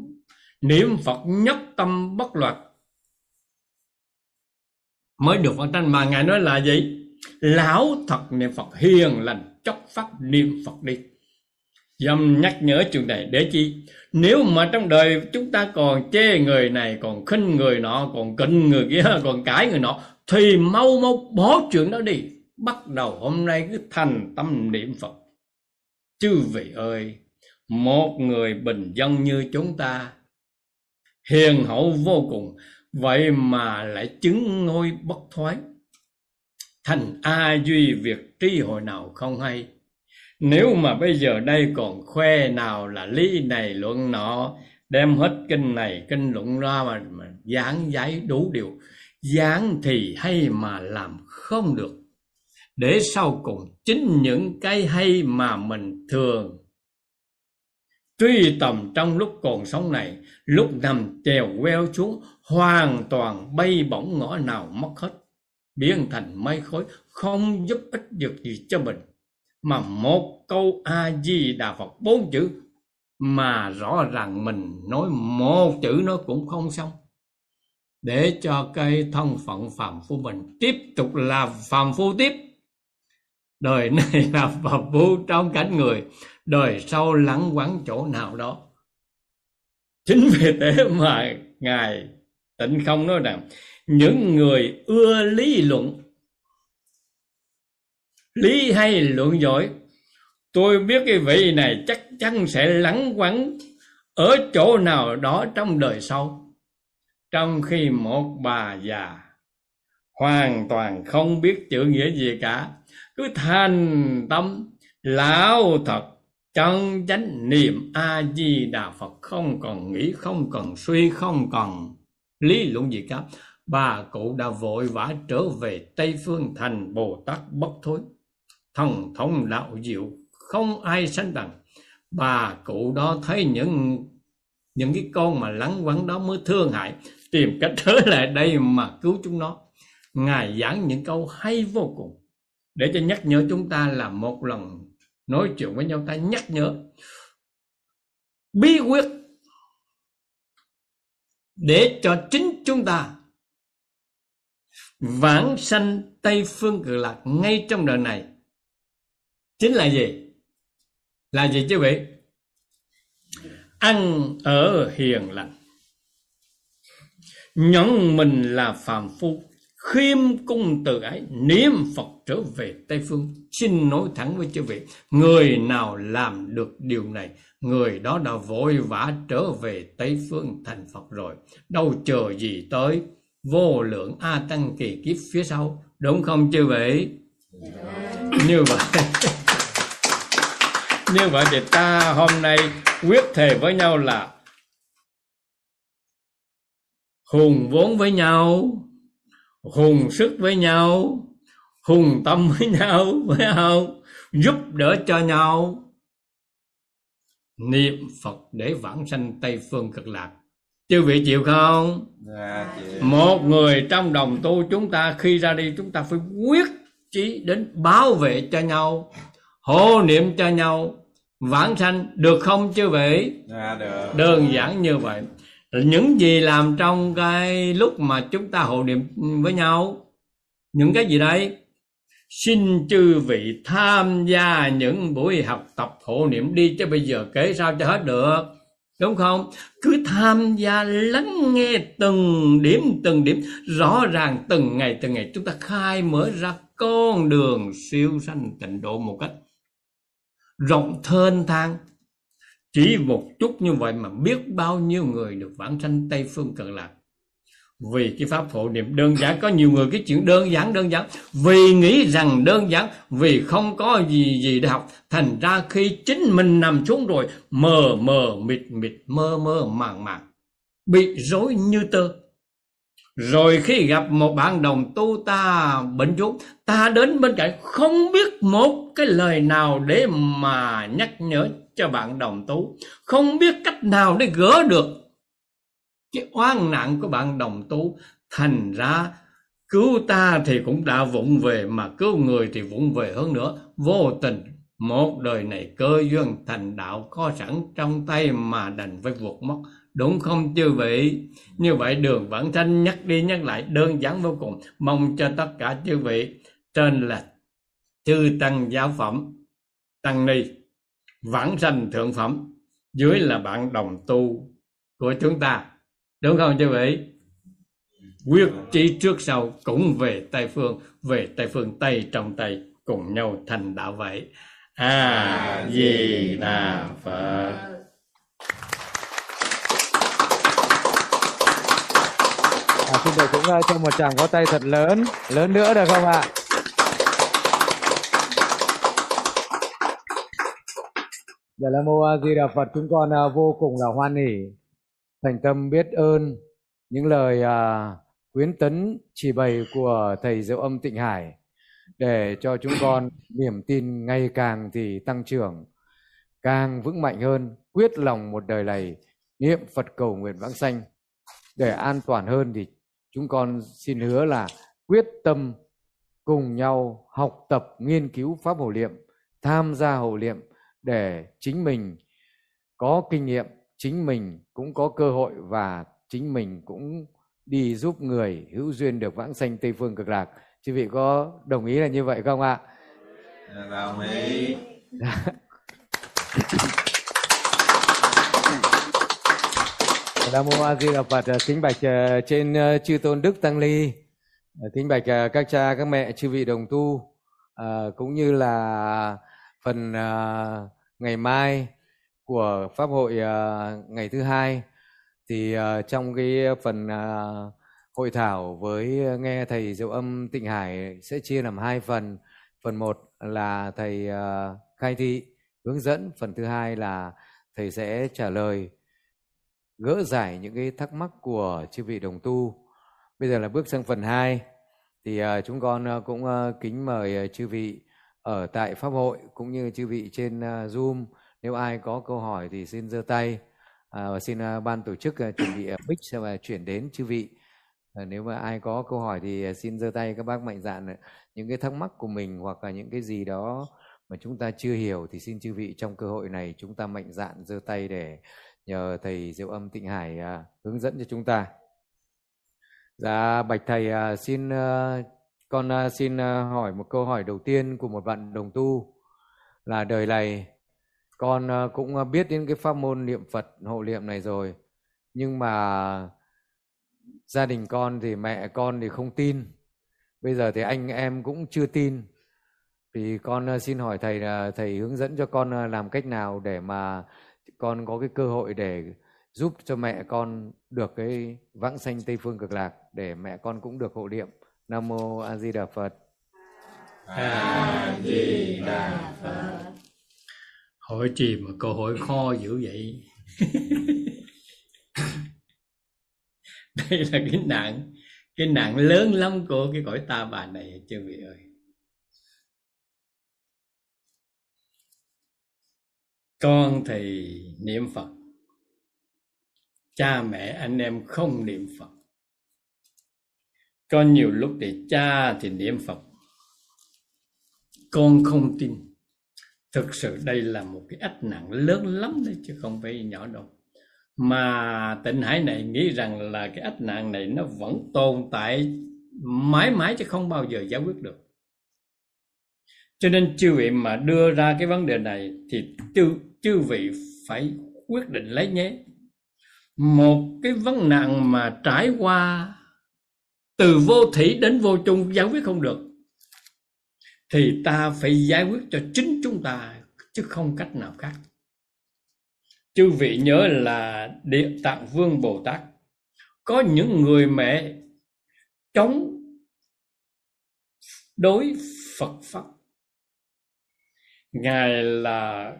[SPEAKER 2] niệm phật nhất tâm bất loạt mới được vãng tranh mà ngài nói là gì? Lão thật niệm phật hiền lành chốc phát niệm phật đi. Dâm nhắc nhở chuyện này để chi? Nếu mà trong đời chúng ta còn chê người này, còn khinh người nọ, còn kinh người kia, còn cãi người nọ, thì mau mau bỏ chuyện đó đi. Bắt đầu hôm nay cứ thành tâm niệm phật. Chư vị ơi, một người bình dân như chúng ta hiền hậu vô cùng. Vậy mà lại chứng ngôi bất thoái. Thành a duy việc tri hội nào không hay. Nếu mà bây giờ đây còn khoe nào là lý này luận nọ đem hết kinh này kinh luận ra mà, mà giảng giải đủ điều. Giảng thì hay mà làm không được. Để sau cùng chính những cái hay mà mình thường truy tầm trong lúc còn sống này, lúc nằm chèo queo xuống, hoàn toàn bay bổng ngõ nào mất hết. Biến thành mây khói, không giúp ích được gì cho mình. Mà một câu a di đà phật bốn chữ, mà rõ ràng mình nói một chữ nó cũng không xong. Để cho cây thân phận phàm phu mình tiếp tục là phàm phu tiếp. Đời này là phàm phu trong cảnh người đời sau lắng quắn chỗ nào đó. Chính vì thế mà ngài tịnh không nói rằng, những người ưa lý luận, lý hay luận giỏi, tôi biết cái vị này chắc chắn sẽ lắng quắn ở chỗ nào đó trong đời sau. Trong khi một bà già hoàn toàn không biết chữ nghĩa gì cả, cứ thành tâm, lão thật chân chánh niệm a di đà phật, không còn nghĩ, không còn suy, không còn lý luận gì cả. Bà cụ đã vội vã trở về tây phương thành bồ tát bất thối. Thần thông đạo diệu, không ai sánh bằng. Bà cụ đó thấy những những cái con mà lắng quắng đó mới thương hại, tìm cách trở lại đây mà cứu chúng nó. Ngài giảng những câu hay vô cùng, để cho nhắc nhở chúng ta là một lần nói chuyện với nhau, ta nhắc nhở. Bí quyết để cho chính chúng ta vãng sanh tây phương cực lạc ngay trong đời này chính là gì? Là gì chứ vị? Ăn ở hiền lành. Nhận mình là phàm phu khiêm cung từ ái niệm phật trở về tây phương. Xin nói thẳng với chư vị, người nào làm được điều này, người đó đã vội vã trở về tây phương thành phật rồi. Đâu chờ gì tới, vô lượng a tăng kỳ kiếp phía sau. Đúng không chư vị? Như vậy. Như vậy thì ta hôm nay quyết thề với nhau là hùng vốn với nhau hùng sức với nhau hùng tâm với nhau với nhau giúp đỡ cho nhau. Niệm phật để vãng sanh tây phương cực lạc. Chư vị chịu không? Dạ, một người trong đồng tu chúng ta khi ra đi chúng ta phải quyết chí đến bảo vệ cho nhau hộ niệm cho nhau vãng sanh. Được không chư vị?
[SPEAKER 3] Dạ, được.
[SPEAKER 2] đơn giản như vậy những gì làm trong cái lúc mà chúng ta hộ niệm với nhau, những cái gì đấy, xin chư vị tham gia những buổi học tập hộ niệm đi, chứ bây giờ kể sao cho hết được, đúng không? Cứ tham gia lắng nghe từng điểm từng điểm, rõ ràng từng ngày từng ngày. Chúng ta khai mở ra con đường siêu sanh tịnh độ một cách rộng thênh thang chỉ một chút như vậy mà biết bao nhiêu người được vãng sanh tây phương cực lạc. Vì cái pháp hộ niệm đơn giản, có nhiều người cái chuyện đơn giản đơn giản. Vì nghĩ rằng đơn giản, vì không có gì gì để học. Thành ra khi chính mình nằm xuống rồi, mờ mờ, mịt mịt, mơ mơ, màng màng, bị rối như tơ rồi khi gặp một bạn đồng tu ta bệnh chút ta đến bên cạnh không biết một cái lời nào để mà nhắc nhở cho bạn đồng tu. Không biết cách nào để gỡ được cái oan nạn của bạn đồng tu. Thành ra, cứu ta thì cũng đã vụng về, mà cứu người thì vụng về hơn nữa. Vô tình, một đời này cơ duyên thành đạo có sẵn trong tay mà đành phải vượt mất đúng không chư vị? Như vậy đường vẫn thanh nhắc đi nhắc lại đơn giản vô cùng. Mong cho tất cả chư vị trên là chư tăng giáo phẩm, tăng ni, vãng sanh thượng phẩm, dưới là bạn đồng tu của chúng ta. Đúng không chư vị? Quyết chí trước sau cũng về tây phương, về tây phương tây, trong tây cùng nhau thành đạo vậy. A di đà phật.
[SPEAKER 1] Xin được cũng ờ, cho một chàng có tay thật lớn lớn nữa được không ạ? Dạ là mô A Di Đà Phật. Chúng con ờ, vô cùng là hoan hỉ thành tâm biết ơn những lời ờ, quyến tấn, chỉ bày của thầy Diệu Âm Tịnh Hải để cho chúng con niềm tin ngày càng thì tăng trưởng, càng vững mạnh hơn, quyết lòng một đời này niệm Phật cầu nguyện vãng sanh. Để an toàn hơn thì chúng con xin hứa là quyết tâm cùng nhau học tập nghiên cứu pháp hộ niệm tham gia hộ niệm để chính mình có kinh nghiệm chính mình cũng có cơ hội và chính mình cũng đi giúp người hữu duyên được vãng sanh tây phương cực lạc. Chư vị có đồng ý là như vậy không ạ?
[SPEAKER 3] Dạ, đồng ý
[SPEAKER 1] Nam mô A Di Đà Phật. Kính bạch ờ, trên ờ, chư tôn đức tăng ly ờ, kính bạch các cha các mẹ chư vị đồng tu. Cũng như là phần ngày mai của pháp hội ngày thứ hai thì trong cái phần hội thảo với nghe thầy Diệu Âm Tịnh Hải sẽ chia làm hai phần. Phần một là thầy khai thị hướng dẫn, phần thứ hai là thầy sẽ trả lời gỡ giải những cái thắc mắc của chư vị đồng tu. Bây giờ là bước sang phần 2 thì ờ, chúng con ờ, cũng ờ, kính mời chư vị ở tại pháp hội cũng như chư vị trên Zoom. Nếu ai có câu hỏi thì xin giơ tay. À, và xin ban tổ chức chuẩn bị mic và chuyển đến chư vị. Nếu mà ai có câu hỏi thì xin giơ tay các bác mạnh dạn những cái thắc mắc của mình hoặc là những cái gì đó mà chúng ta chưa hiểu thì xin chư vị trong cơ hội này chúng ta mạnh dạn giơ tay để nhờ thầy Diệu Âm Tịnh Hải à, hướng dẫn cho chúng ta. Dạ bạch thầy à, xin à, con à, xin à, hỏi một câu hỏi đầu tiên của một bạn đồng tu. Là đời này con à, cũng à, biết đến cái pháp môn niệm Phật hộ niệm này rồi. Nhưng mà gia đình con thì mẹ con thì không tin. Bây giờ thì anh em cũng chưa tin. Thì con à, xin hỏi thầy là thầy hướng dẫn cho con à, làm cách nào để mà con có cái cơ hội để giúp cho mẹ con được cái vãng sanh tây phương cực lạc, để mẹ con cũng được hộ niệm. Nam mô a di đà phật.
[SPEAKER 3] A di đà phật.
[SPEAKER 2] Hỏi gì mà câu hỏi kho dữ vậy? Đây là cái nạn cái nạn lớn lắm của cái cõi ta bà này chưa vị ơi. Con thì niệm phật. Cha mẹ anh em không niệm phật. Con nhiều lúc thì cha thì niệm phật. Con không tin. Thực sự đây là một cái ách nặng lớn lắm đấy, chứ không phải nhỏ đâu. Mà tịnh hải này nghĩ rằng là cái ách nạn này nó vẫn tồn tại mãi mãi chứ không bao giờ giải quyết được. Cho nên chư vị mà đưa ra cái vấn đề này thì tư chư vị phải quyết định lấy nhé. Một cái vấn nạn mà trải qua từ vô thủy đến vô chung giải quyết không được, thì ta phải giải quyết cho chính chúng ta, chứ không cách nào khác. Chư vị nhớ là địa tạng vương bồ tát, có những người mẹ chống đối phật pháp. Ngài là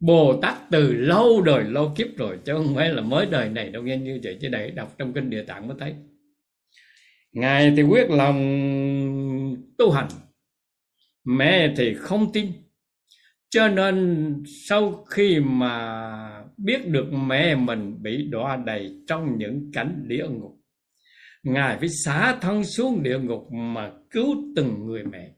[SPEAKER 2] bồ tát từ lâu đời lâu kiếp rồi, chứ không phải là mới đời này đâu nghe như vậy, chứ đây đọc trong kinh địa tạng mới thấy. Ngài thì quyết lòng tu hành, mẹ thì không tin. Cho nên sau khi mà biết được mẹ mình bị đọa đầy trong những cảnh địa ngục, ngài phải xả thân xuống địa ngục mà cứu từng người mẹ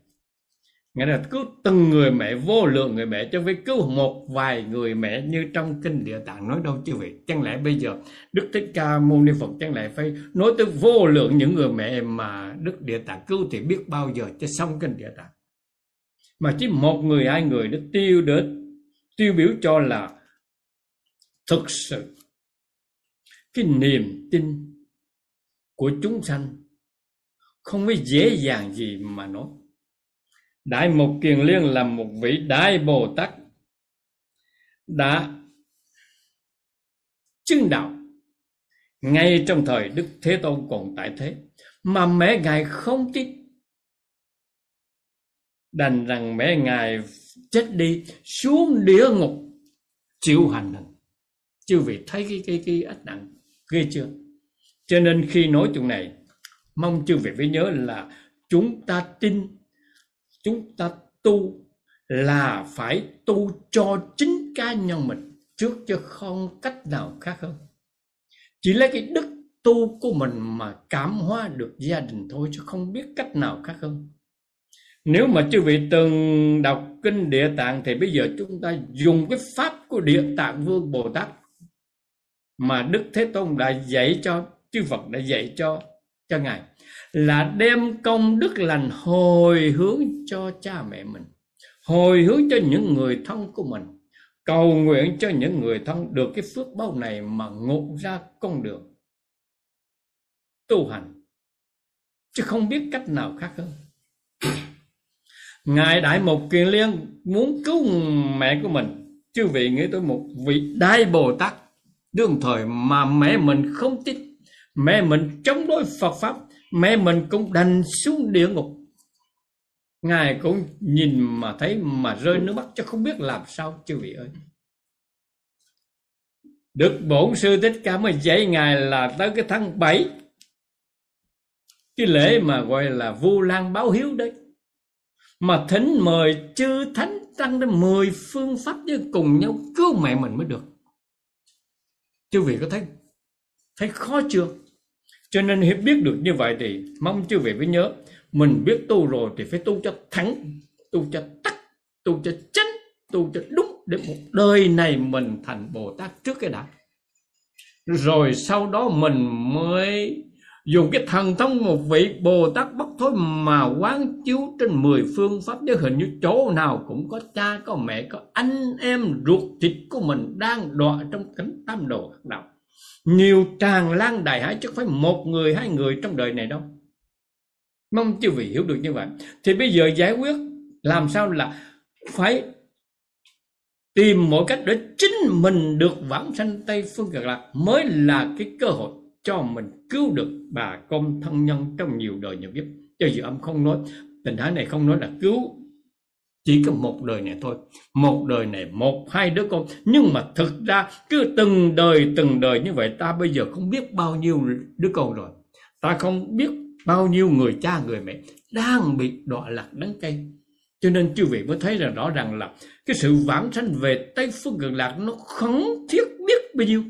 [SPEAKER 2] nghĩa là cứu từng người mẹ, vô lượng người mẹ cho với cứu một vài người mẹ như trong kinh địa tạng nói đâu chứ vậy. Chẳng lẽ bây giờ đức thích ca mâu ni phật chẳng lẽ phải nói tới vô lượng những người mẹ mà đức địa tạng cứu thì biết bao giờ cho xong kinh địa tạng? Mà chỉ một người, hai người đã tiêu đến, tiêu biểu cho là thực sự cái niềm tin của chúng sanh không có dễ dàng gì mà nói đại mục kiền liên là một vị đại bồ tát đã chứng đạo ngay trong thời đức thế tôn còn tại thế, mà mẹ ngài không tin. Đành rằng mẹ ngài chết đi, xuống địa ngục, chịu hành hình chư vị thấy cái cái cái ách nặng ghê chưa? Cho nên khi nói chuyện này, mong chư vị phải nhớ là chúng ta tin chúng ta tu là phải tu cho chính cá nhân mình trước chứ không cách nào khác hơn. Chỉ lấy cái đức tu của mình mà cảm hóa được gia đình thôi chứ không biết cách nào khác hơn. Nếu mà chư vị từng đọc kinh địa tạng thì bây giờ chúng ta dùng cái pháp của địa tạng vương bồ tát mà đức thế tôn đã dạy cho, chư phật đã dạy cho cho ngài là đem công đức lành hồi hướng cho cha mẹ mình, hồi hướng cho những người thân của mình, cầu nguyện cho những người thân được cái phước báo này mà ngộ ra con đường tu hành. Chứ không biết cách nào khác hơn. Ngài đại mục kiền liên muốn cứu mẹ của mình. Chư vị nghĩ tới một vị đại bồ tát đương thời mà mẹ mình không tin. Mẹ mình chống đối phật pháp mẹ mình cũng đành xuống địa ngục. Ngài cũng nhìn mà thấy mà rơi nước mắt cho không biết làm sao, chư vị ơi. Đức Bổn Sư Thích Ca mới dạy Ngài là tới cái tháng 7 Cái lễ mà gọi là Vu Lan báo hiếu đấy. Mà thỉnh mời chư thánh tăng đến 10 phương pháp với cùng nhau cứu mẹ mình mới được. Chư vị có thấy Thấy khó chưa? Cho nên hiểu biết được như vậy thì mong chư vị phải nhớ, mình biết tu rồi thì phải tu cho thắng tu cho tắt, tu cho chánh, tu cho đúng để một đời này mình thành bồ tát trước cái đã. Rồi sau đó mình mới dùng cái thần thông một vị bồ tát bất thối mà quán chiếu trên mười phương pháp. Giới hình như chỗ nào cũng có cha, có mẹ, có anh em ruột thịt của mình đang đọa trong cánh tam đồ đạo nhiều tràn lan đại hải chứ không phải một người, hai người trong đời này đâu. Mong chư vị hiểu được như vậy. Thì bây giờ giải quyết làm sao là phải tìm mọi cách để chính mình được vãng sanh tây phương cực lạc mới là cái cơ hội cho mình cứu được bà con thân nhân trong nhiều đời nhiều kiếp. Cho dự âm không nói, tình thái này không nói là cứu chỉ có một đời này thôi. Một đời này, một, hai đứa con. Nhưng mà thực ra, cứ từng đời từng đời như vậy, ta bây giờ không biết bao nhiêu đứa con rồi. Ta không biết bao nhiêu người cha, người mẹ đang bị đọa lạc đắng cây cho nên chư vị mới thấy là rõ ràng là cái sự vãng sanh về tây phương cực lạc nó khẩn thiết biết bao nhiêu.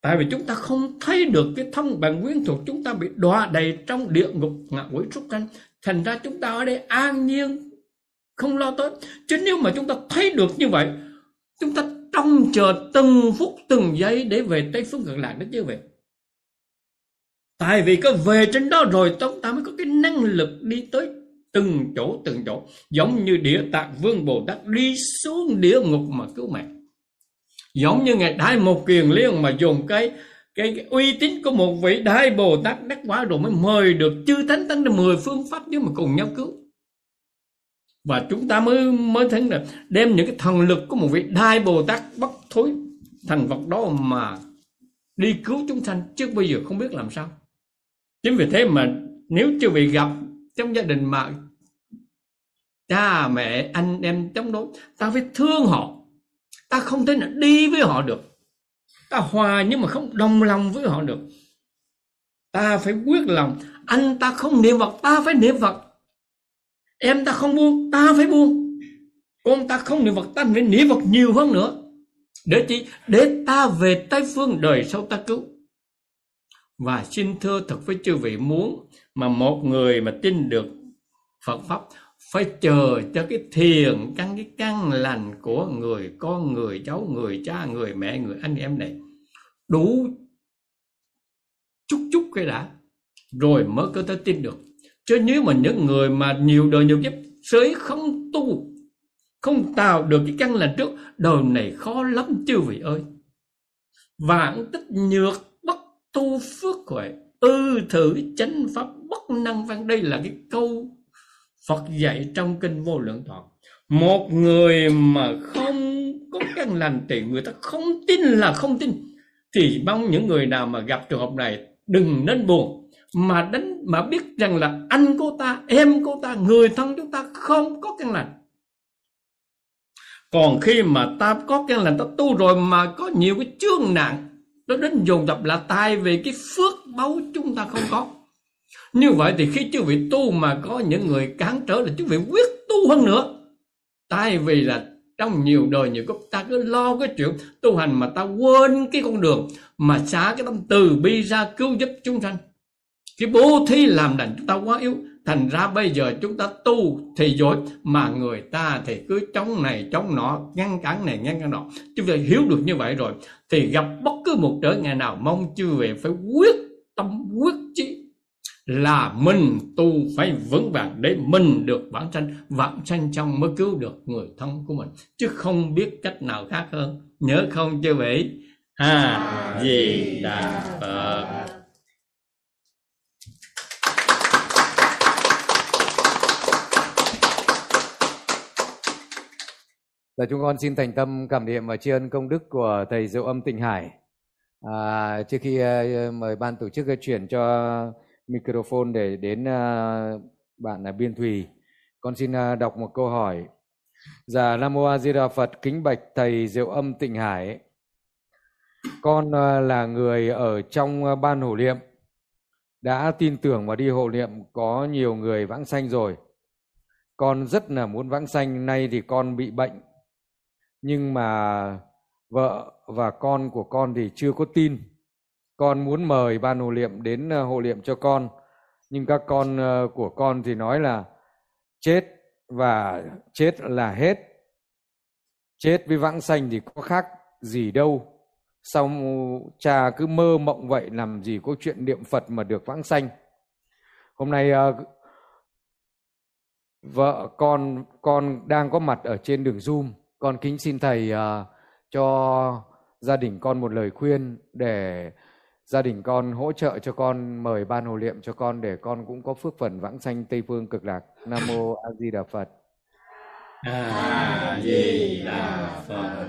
[SPEAKER 2] Tại vì chúng ta không thấy được cái thông bằng quyến thuộc chúng ta bị đọa đầy trong địa ngục ngạ quỷ súc sanh thành ra chúng ta ở đây an nhiên không lo tới. Chứ nếu mà chúng ta thấy được như vậy chúng ta trông chờ từng phút từng giây để về tây phương cực lạc đó chứ vậy. Tại vì có về trên đó rồi chúng ta mới có cái năng lực đi tới từng chỗ từng chỗ. Giống như địa tạng vương bồ tát đi xuống địa ngục mà cứu mẹ giống như ngài đại một kiền liên mà dùng cái cái, cái uy tín của một vị đại bồ tát đắc quả rồi mới mời được chư thánh tăng mười phương pháp nếu mà cùng nhau cứu và chúng ta mới mới thấy là đem những cái thần lực của một vị đại bồ tát bất thối thành vật đó mà đi cứu chúng sanh trước bây giờ không biết làm sao. Chính vì thế mà nếu chưa bị gặp trong gia đình mà cha, mẹ, anh em chống đối, ta phải thương họ. Ta không thể nào đi với họ được. Ta hòa nhưng mà không đồng lòng với họ được. Ta phải quyết lòng. Anh ta không niệm phật, ta phải niệm phật em ta không buông, ta phải buông. Con ta không niệm Phật, ta phải niệm Phật nhiều hơn nữa. Để chi? Để ta về tây phương đời sau ta cứu. Và xin thưa thật với chư vị, muốn mà một người mà tin được Phật pháp, phải chờ cho cái thiền căn, cái căn lành của người con, người cháu, người cha, người mẹ, người anh em này. Đủ chút chút cái đã, rồi mới có thể tin được chứ nếu mà những người mà nhiều đời nhiều kiếp sới không tu, không tạo được cái căn lành trước, đời này khó lắm chư vị ơi. Vạn tích nhược bất tu phước huệ ư thử chánh pháp bất năng văn. Đây là cái câu Phật dạy trong kinh vô lượng thọ một người mà không có căn lành thì người ta không tin là không tin. Thì mong những người nào mà gặp trường hợp này đừng nên buồn mà đánh mà biết rằng là anh cô ta, em cô ta, người thân chúng ta không có căn lành. Còn khi mà ta có căn lành, ta tu rồi mà có nhiều cái chương nạn, nó đến dồn dập là tai về cái phước báu chúng ta không có. Như vậy thì khi chư vị tu mà có những người cản trở là chư vị quyết tu hơn nữa. Tại vì là trong nhiều đời, nhiều cấp ta cứ lo cái chuyện tu hành mà ta quên cái con đường mà xả cái tâm từ bi ra cứu giúp chúng sanh cái bố thí làm đành chúng ta quá yếu. Thành ra bây giờ chúng ta tu thì dối mà người ta thì cứ chống này, chống nọ, ngăn cản này, ngăn cản nọ. Chúng ta hiểu được như vậy rồi, thì gặp bất cứ một trở ngại nào, mong chư vị phải quyết tâm, quyết chí là mình tu phải vững vàng để mình được bản sanh, vạn sanh trong mới cứu được người thân của mình. Chứ không biết cách nào khác hơn. Nhớ không chư vị? A di đà phật.
[SPEAKER 1] Là chúng con xin thành tâm cảm niệm và tri ân công đức của thầy Diệu Âm Tịnh Hải. À, trước khi uh, mời ban tổ chức chuyển cho microphone để đến uh, bạn là Biên Thùy, con xin uh, đọc một câu hỏi. Dạ Nam Mô A Di Đà Phật kính bạch thầy Diệu Âm Tịnh Hải. Con uh, là người ở trong uh, ban hộ niệm đã tin tưởng và đi hộ niệm có nhiều người vãng sanh rồi. Con rất là muốn vãng sanh, nay thì con bị bệnh nhưng mà vợ và con của con thì chưa có tin. Con muốn mời ban hộ niệm đến ờ, hộ niệm cho con. Nhưng các con ờ, của con thì nói là chết và chết là hết. Chết với vãng sanh thì có khác gì đâu. Xong cha cứ mơ mộng vậy, làm gì có chuyện niệm phật mà được vãng sanh? Hôm nay ờ, vợ con con đang có mặt ở trên đường zoom con kính xin thầy uh, cho gia đình con một lời khuyên để gia đình con hỗ trợ cho con mời ban hồ niệm cho con để con cũng có phước phần vãng sanh tây phương cực lạc. Nam mô a di đà phật.
[SPEAKER 2] A di đà phật.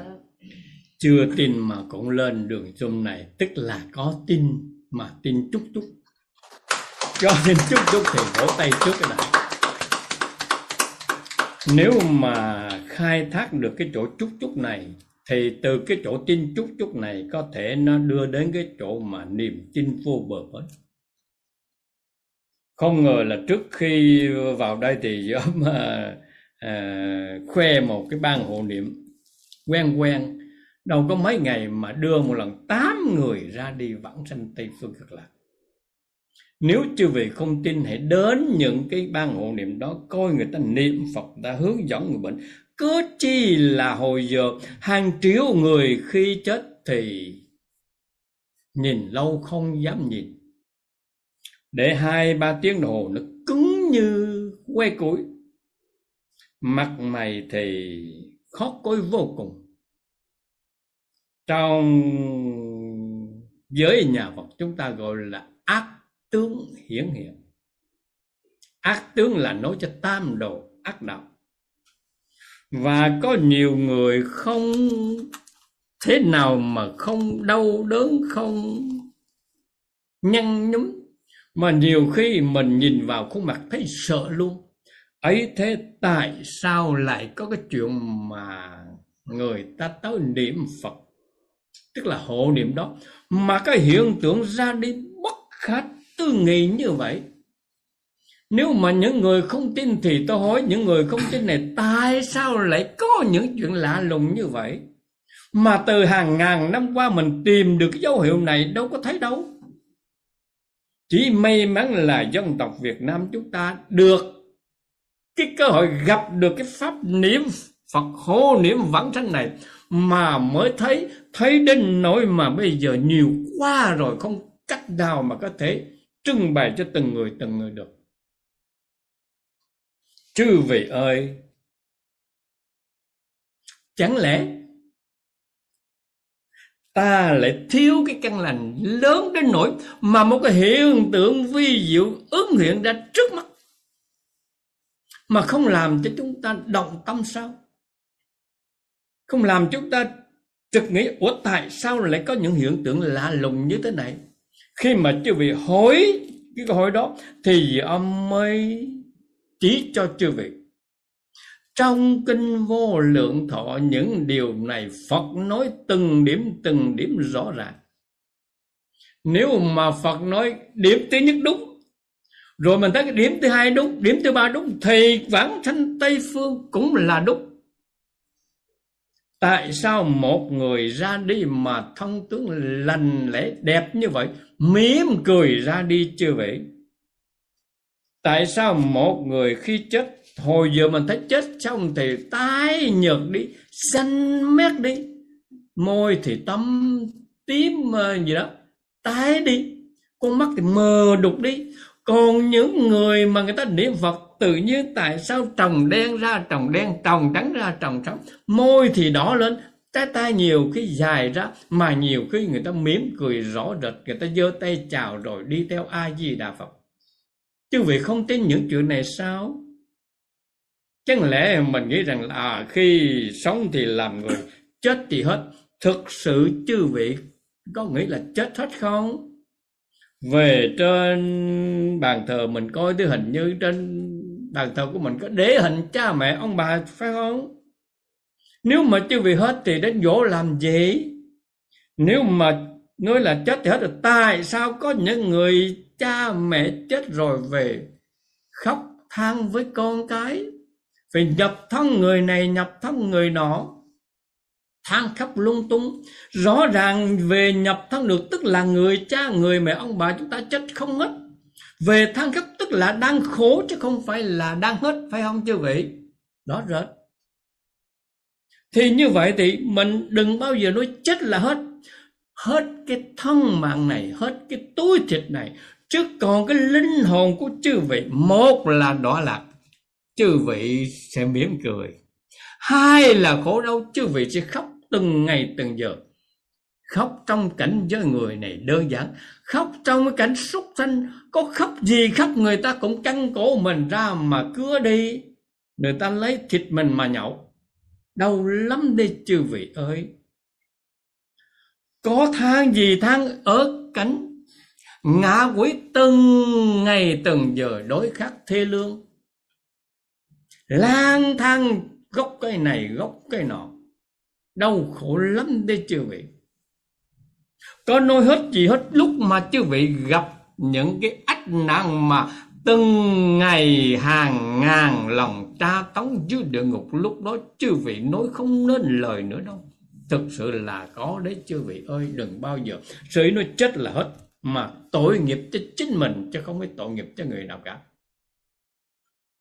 [SPEAKER 2] Chưa tin mà cũng lên đường zoom này tức là có tin mà tin chút chút cho nên chút chút thì vỗ tay trước cái này. Nếu mà khai thác được cái chỗ chút chút này thì từ cái chỗ tin chút chút này có thể nó đưa đến cái chỗ mà niềm tin vô bờ bến. Không ngờ là trước khi vào đây thì mà à, khoe một cái ban hộ niệm quen quen đâu có mấy ngày mà đưa một lần tám người ra đi vãng sanh tây phương cực lạc. Nếu chư vị không tin hãy đến những cái ban hộ niệm đó coi người ta niệm phật ta hướng dẫn người bệnh cớ chi là hồi giờ, hàng triệu người khi chết thì nhìn lâu không dám nhìn. Để hai ba tiếng đồng hồ nó cứng như que củi. Mặt mày thì khó coi vô cùng. Trong giới nhà Phật chúng ta gọi là ác tướng hiển hiện. Ác tướng là nói cho tam đồ, ác đạo và có nhiều người không thế nào mà không đau đớn không nhăn nhúm, mà nhiều khi mình nhìn vào khuôn mặt thấy sợ luôn. Ấy thế tại sao lại có cái chuyện mà người ta tới niệm phật? Tức là hộ niệm đó. Mà cái hiện tượng ra đi bất khả tư nghị như vậy nếu mà những người không tin thì tôi hỏi, những người không tin này, tại sao lại có những chuyện lạ lùng như vậy? Mà từ hàng ngàn năm qua mình tìm được cái dấu hiệu này đâu có thấy đâu. Chỉ may mắn là dân tộc Việt Nam chúng ta được cái cơ hội gặp được cái pháp niệm Phật hô niệm vãng sanh này mà mới thấy thấy đến nỗi mà bây giờ nhiều quá rồi không cách nào mà có thể trưng bày cho từng người từng người được chư vị ơi, chẳng lẽ ta lại thiếu cái căn lành lớn đến nỗi mà một cái hiện tượng vi diệu ứng hiện ra trước mắt mà không làm cho chúng ta động tâm sao? Không làm chúng ta trực nghĩ, ủa, tại sao lại có những hiện tượng lạ lùng như thế này? Khi mà chư vị hỏi cái câu hỏi đó thì ông mới chỉ cho chư vị trong kinh vô lượng thọ những điều này Phật nói từng điểm từng điểm rõ ràng. Nếu mà Phật nói điểm thứ nhất đúng, rồi mình thấy cái điểm thứ hai đúng, điểm thứ ba đúng, thì vãng sanh Tây Phương cũng là đúng. Tại sao một người ra đi mà thân tướng lành lẽ đẹp như vậy, mỉm cười ra đi chưa vậy? Tại sao một người khi chết, Hồi giờ mình thấy chết xong thì tái nhợt đi, Xanh mét đi, Môi thì tấm tím ờ, gì đó, Tái đi, Con mắt thì mờ đục đi. Còn những người mà người ta niệm Phật, Tự nhiên tại sao trồng đen ra, trồng đen, Trồng trắng ra, trồng trắng, Môi thì đỏ lên Trái tay nhiều khi dài ra, Mà nhiều khi người ta mỉm cười rõ rệt, Người ta giơ tay chào rồi đi theo A-di-đà Phật. Chứ vị không tin những chuyện này sao Chẳng lẽ mình nghĩ rằng là à, khi sống thì làm người, chết thì hết. Thực sự chư vị có nghĩ là chết hết không? Về trên bàn thờ mình coi cái hình như trên bàn thờ của mình có đế hình cha mẹ ông bà phải không? Nếu mà chư vị hết thì đến dỗ làm gì? Nếu mà nói là chết thì hết rồi tại sao có những người cha mẹ chết rồi về khóc than với con cái. Phải nhập thân người này, nhập thân người nọ. Than khóc lung tung. Rõ ràng về nhập thân được tức là người cha, người mẹ, ông bà chúng ta chết không hết. Về than khóc tức là đang khổ chứ không phải là đang hết, phải không chứ vậy đó rệt. Thì như vậy thì mình đừng bao giờ nói chết là hết. Hết cái thân mạng này, hết cái túi thịt này chứ còn cái linh hồn của chư vị. Một là đọa lạc chư vị sẽ mỉm cười. Hai là khổ đau chư vị sẽ khóc từng ngày từng giờ. Khóc trong cảnh giới người này đơn giản. Khóc trong cái cảnh súc sanh. Có khóc gì khóc người ta cũng căng cổ mình ra mà cứa đi. Người ta lấy thịt mình mà nhậu. Đau lắm đi chư vị ơi. Có than gì than ở cảnh ngã quỷ từng ngày từng giờ đối khắc thê lương. Lang thang gốc cây này gốc cây nọ, đau khổ lắm đấy chư vị có nói hết gì hết lúc mà chư vị gặp những cái ách nạn mà từng ngày hàng ngàn lòng tra tấn dưới địa ngục, lúc đó chư vị nói không nên lời nữa đâu. Thực sự là có đấy chư vị ơi, đừng bao giờ. Sự nói chết là hết mà tội nghiệp cho chính mình chứ không phải tội nghiệp cho người nào cả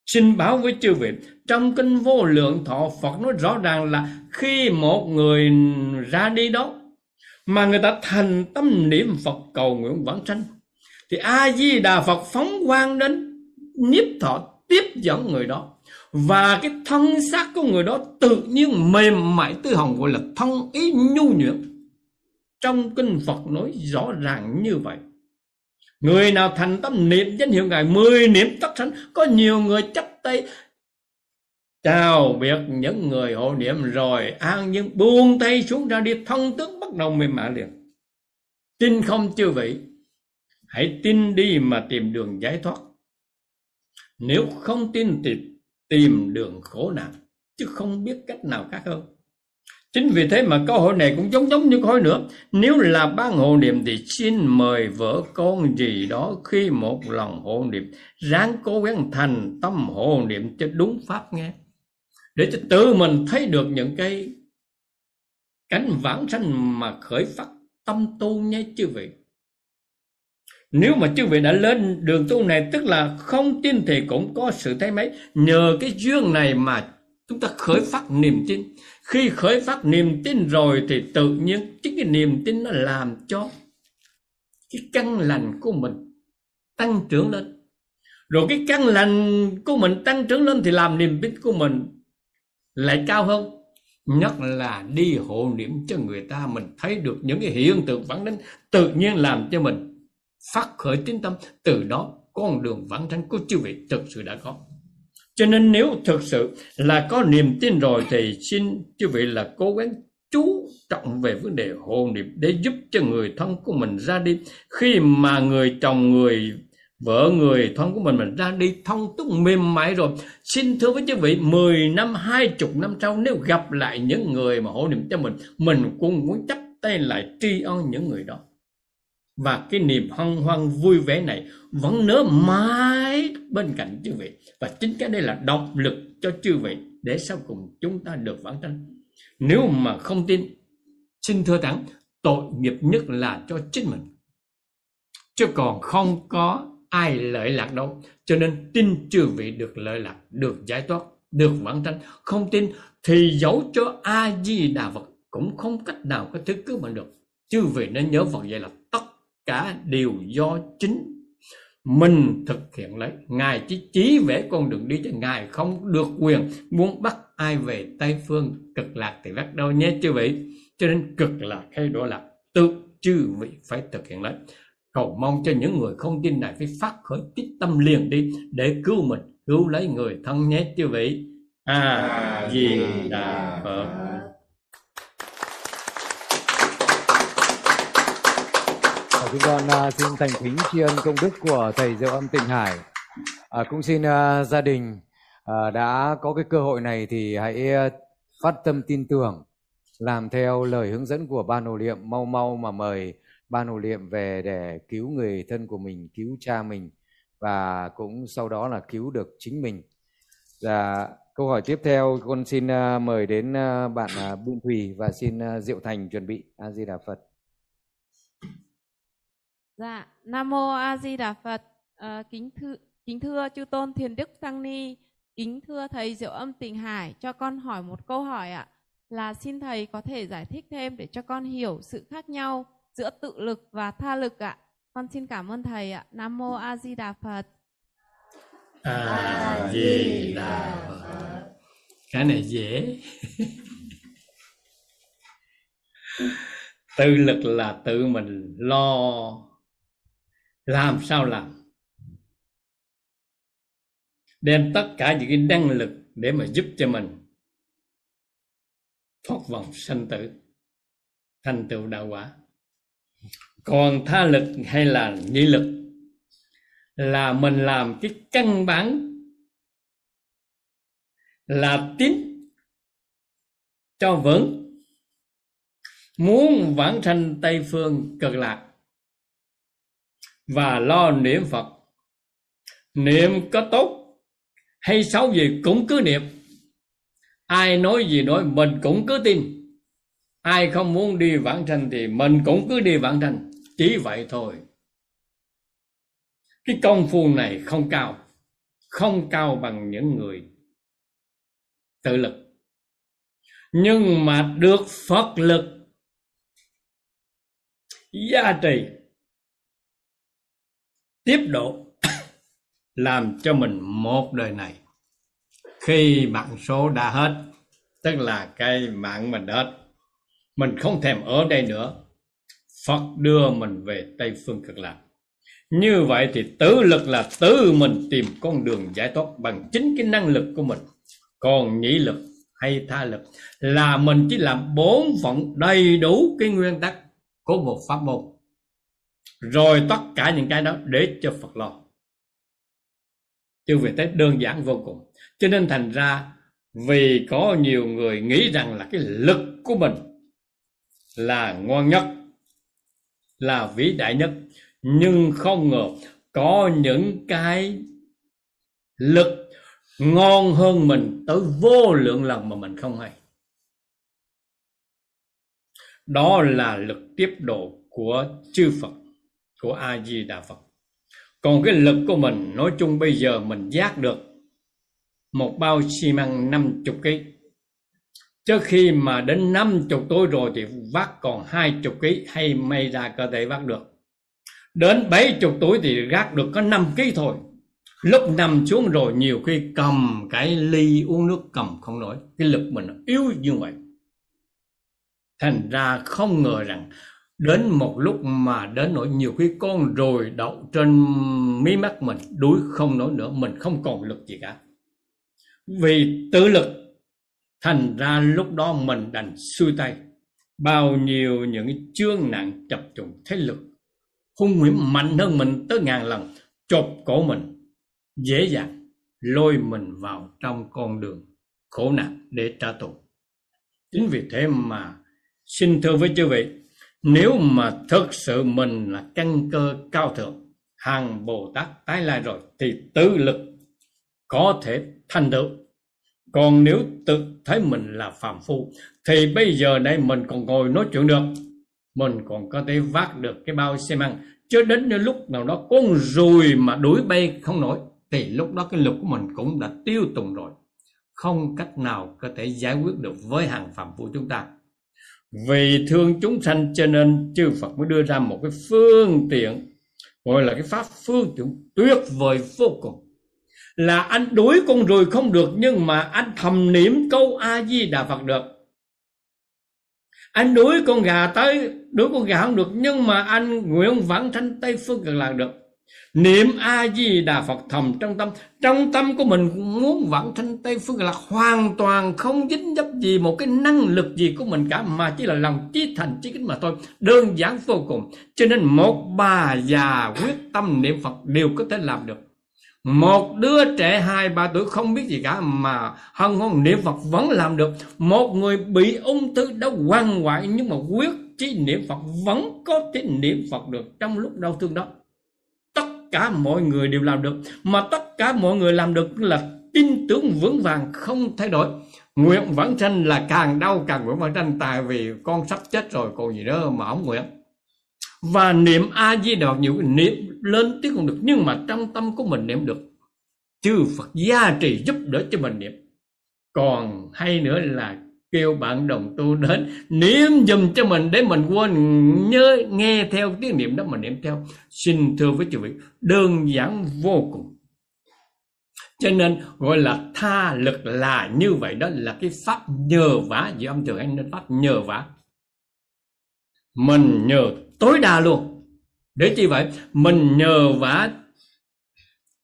[SPEAKER 2] Xin báo với chư vị, trong kinh vô lượng thọ Phật nói rõ ràng là khi một người ra đi đó, mà người ta thành tâm niệm Phật cầu nguyện vãng sanh, thì A-di-đà Phật phóng quang đến nhiếp thọ tiếp dẫn người đó. Và cái thân xác của người đó tự nhiên mềm mại tư hồng gọi là thân ý nhu nhuyễn. Trong kinh Phật nói rõ ràng như vậy. Người nào thành tâm niệm danh hiệu Ngài mười niệm tất sanh Có nhiều người chấp tay Chào biệt những người hộ niệm rồi an nhưng buông tay xuống ra đi thân tướng bắt đầu mềm mại liền. Tin không chư vị, hãy tin đi mà tìm đường giải thoát. Nếu không tin thì tìm đường khổ nạn, chứ không biết cách nào khác hơn. Chính vì thế mà câu hỏi này cũng giống giống như câu hỏi nữa. Nếu là ban hộ niệm thì xin mời vợ con gì đó khi một lần hộ niệm. Ráng cố gắng thành tâm hộ niệm cho đúng pháp nghe. Để cho tự mình thấy được những cái cánh vãng sanh mà khởi phát tâm tu nhé chư vị. nếu mà chư vị đã lên đường tu này, tức là không tin thì cũng có sự thấy mấy nhờ cái duyên này mà chúng ta khởi phát niềm tin. Khi khởi phát niềm tin rồi thì tự nhiên chính cái niềm tin nó làm cho cái căn lành của mình tăng trưởng lên. Rồi cái căn lành của mình tăng trưởng lên thì làm niềm tin của mình lại cao hơn. Nhất là đi hộ niệm cho người ta, mình thấy được những cái hiện tượng vãng đến tự nhiên làm cho mình phát khởi tín tâm. Từ đó con đường vãng sanh của chư vị thực sự đã có cho nên nếu thực sự là có niềm tin rồi thì xin chư vị là cố gắng chú trọng về vấn đề hộ niệm để giúp cho người thân của mình ra đi. Khi mà người chồng, người vợ, người thân của mình mình ra đi thông túc mềm mại rồi, xin thưa với chư vị 10 năm, hai chục năm sau, nếu gặp lại những người mà hộ niệm cho mình mình cũng muốn chấp tay lại tri ân những người đó và cái niềm hân hoan vui vẻ này vẫn nở mãi bên cạnh chư vị. Và chính cái đây là động lực cho chư vị để sau cùng chúng ta được vãng sanh. Nếu mà không tin, xin thưa thẳng, tội nghiệp nhất là cho chính mình. Chứ còn không có ai lợi lạc đâu. Cho nên tin chư vị được lợi lạc, được giải thoát, được vãng sanh. Không tin thì giấu cho a di đà phật cũng không cách nào có thứ cứu mình được. Chư vị nên nhớ phật vậy là cả đều do chính mình thực hiện lấy. Ngài chỉ chỉ vẽ con đường đi cho ngài không được quyền muốn bắt ai về tây phương cực lạc thì bắt đâu nhé chư vị. Cho nên cực lạc hay đó lạc tự chư vị phải thực hiện lấy. Cầu mong cho những người không tin này phải phát khởi tích tâm liền đi để cứu mình, cứu lấy người thân nhé chư vị. A di đà phật.
[SPEAKER 1] Chúng con uh, xin thành kính tri ân công đức của thầy Diệu Âm Tịnh Hải. À, cũng xin uh, gia đình uh, đã có cái cơ hội này thì hãy uh, phát tâm tin tưởng, làm theo lời hướng dẫn của ban hộ niệm mau mau mà mời ban hộ niệm về để cứu người thân của mình, cứu cha mình và cũng sau đó là cứu được chính mình. Dạ, câu hỏi tiếp theo con xin uh, mời đến uh, bạn uh, Bùn Thùy và xin uh, Diệu Thành chuẩn bị. A Di Đà Phật.
[SPEAKER 4] Dạ, Nam mô A Di Đà Phật. À, kính thưa kính thưa chư tôn Thiền Đức Tăng Ni, kính thưa thầy Diệu Âm Tịnh Hải, cho con hỏi một câu hỏi ạ. Là xin thầy có thể giải thích thêm để cho con hiểu sự khác nhau giữa tự lực và tha lực ạ. Con xin cảm ơn thầy ạ. Nam mô A Di Đà Phật.
[SPEAKER 2] A Di Đà Phật. Cái này dễ. tự lực là tự mình lo làm sao làm? Đem tất cả những cái năng lực để mà giúp cho mình thoát vòng sanh tử, thành tựu đạo quả. Còn tha lực hay là nhị lực là mình làm cái căn bản, là tín cho vững. Muốn vãng sanh tây phương cực lạc và lo niệm Phật. Niệm có tốt hay xấu gì cũng cứ niệm. Ai nói gì nói, mình cũng cứ tin. Ai không muốn đi vãng sanh thì mình cũng cứ đi vãng sanh. Chỉ vậy thôi. Cái công phu này không cao. Không cao bằng những người tự lực. Nhưng mà được Phật lực gia trì tiếp độ làm cho mình một đời này. Khi mạng số đã hết, tức là cái mạng mình hết, mình không thèm ở đây nữa. Phật đưa mình về Tây Phương Cực Lạc. Như vậy thì tự lực là tự mình tìm con đường giải thoát bằng chính cái năng lực của mình. Còn nhĩ lực hay tha lực là mình chỉ làm bốn phận đầy đủ cái nguyên tắc của một pháp môn rồi tất cả những cái đó để cho Phật lo. Chứ về tới đơn giản vô cùng. Cho nên thành ra, vì có nhiều người nghĩ rằng là cái lực của mình là ngon nhất, là vĩ đại nhất, nhưng không ngờ có những cái lực ngon hơn mình tới vô lượng lần mà mình không hay. Đó là lực tiếp độ của chư Phật của a di đà phật. Còn cái lực của mình, nói chung bây giờ mình giác được một bao xi măng năm chục ký. Trước khi mà đến năm chục rồi thì vác còn hai chục ký hay may ra cơ thể vác được. Đến bảy chục tuổi thì gác được có năm ký thôi. Lúc nằm xuống rồi nhiều khi cầm cái ly uống nước cầm không nổi. Cái lực mình yếu như vậy. Thành ra không ngờ rằng đến một lúc mà đến nỗi nhiều khi con rồi đậu trên mí mắt mình, đuối không nổi nữa, mình không còn lực gì cả. Vì tự lực, thành ra lúc đó mình đành xuôi tay. Bao nhiêu những chương nặng chập trùng thế lực, hung hiểm mạnh hơn mình tới ngàn lần, chộp cổ mình, dễ dàng lôi mình vào trong con đường khổ nạn để trả thù chính vì thế mà xin thưa với chư vị nếu mà thực sự mình là căn cơ cao thượng, hàng bồ tát tái lai rồi, thì tự lực có thể thành tựu. Còn nếu tự thấy mình là phàm phu, thì bây giờ đây mình còn ngồi nói chuyện được. Mình còn có thể vác được cái bao xi măng, chứ đến những lúc nào đó con ruồi mà đuổi bay không nổi, thì lúc đó cái lực của mình cũng đã tiêu tùng rồi. Không cách nào có thể giải quyết được với hàng phạm của chúng ta vì thương chúng sanh cho nên chư Phật mới đưa ra một cái phương tiện, gọi là cái pháp phương tiện tuyệt vời vô cùng. Là anh đuổi con ruồi không được, nhưng mà anh thầm niệm câu a di đà phật được. Anh đuổi con gà tới, đuổi con gà không được, nhưng mà anh nguyện vãng sanh tây phương cực lạc được niệm a di đà phật thầm trong tâm. Trong tâm của mình muốn vãng sanh tây phương là hoàn toàn không dính dấp gì một cái năng lực gì của mình cả, mà chỉ là lòng chí thành chí kính mà thôi. Đơn giản vô cùng. Cho nên một bà già quyết tâm niệm phật đều có thể làm được. Một đứa trẻ hai, ba tuổi không biết gì cả, mà hân hoan niệm Phật vẫn làm được. Một người bị ung thư đã quan hoại nhưng mà quyết chí niệm Phật vẫn có thể niệm Phật được trong lúc đau thương đó cả mọi người đều làm được, mà tất cả mọi người làm được là tin tưởng vững vàng, không thay đổi. Nguyện vãng sanh là càng đau càng nguyện vãng sanh, tại vì con sắp chết rồi, còn gì đó mà ông nguyện. Và niệm a di đà nhiều niệm lên tiếng không được, nhưng mà trong tâm của mình niệm được. Chư Phật gia trì giúp đỡ cho mình niệm. Còn hay nữa là kêu bạn đồng tu đến, niệm dùm cho mình để mình quên, nhớ, nghe theo tiếng niệm đó mà niệm theo. Xin thưa với chư vị, đơn giản vô cùng. Cho nên gọi là tha lực là như vậy đó là cái pháp nhờ vả. Giữa âm thường anh nên pháp nhờ vả. Mình nhờ tối đa luôn. Để chi vậy? Mình nhờ vả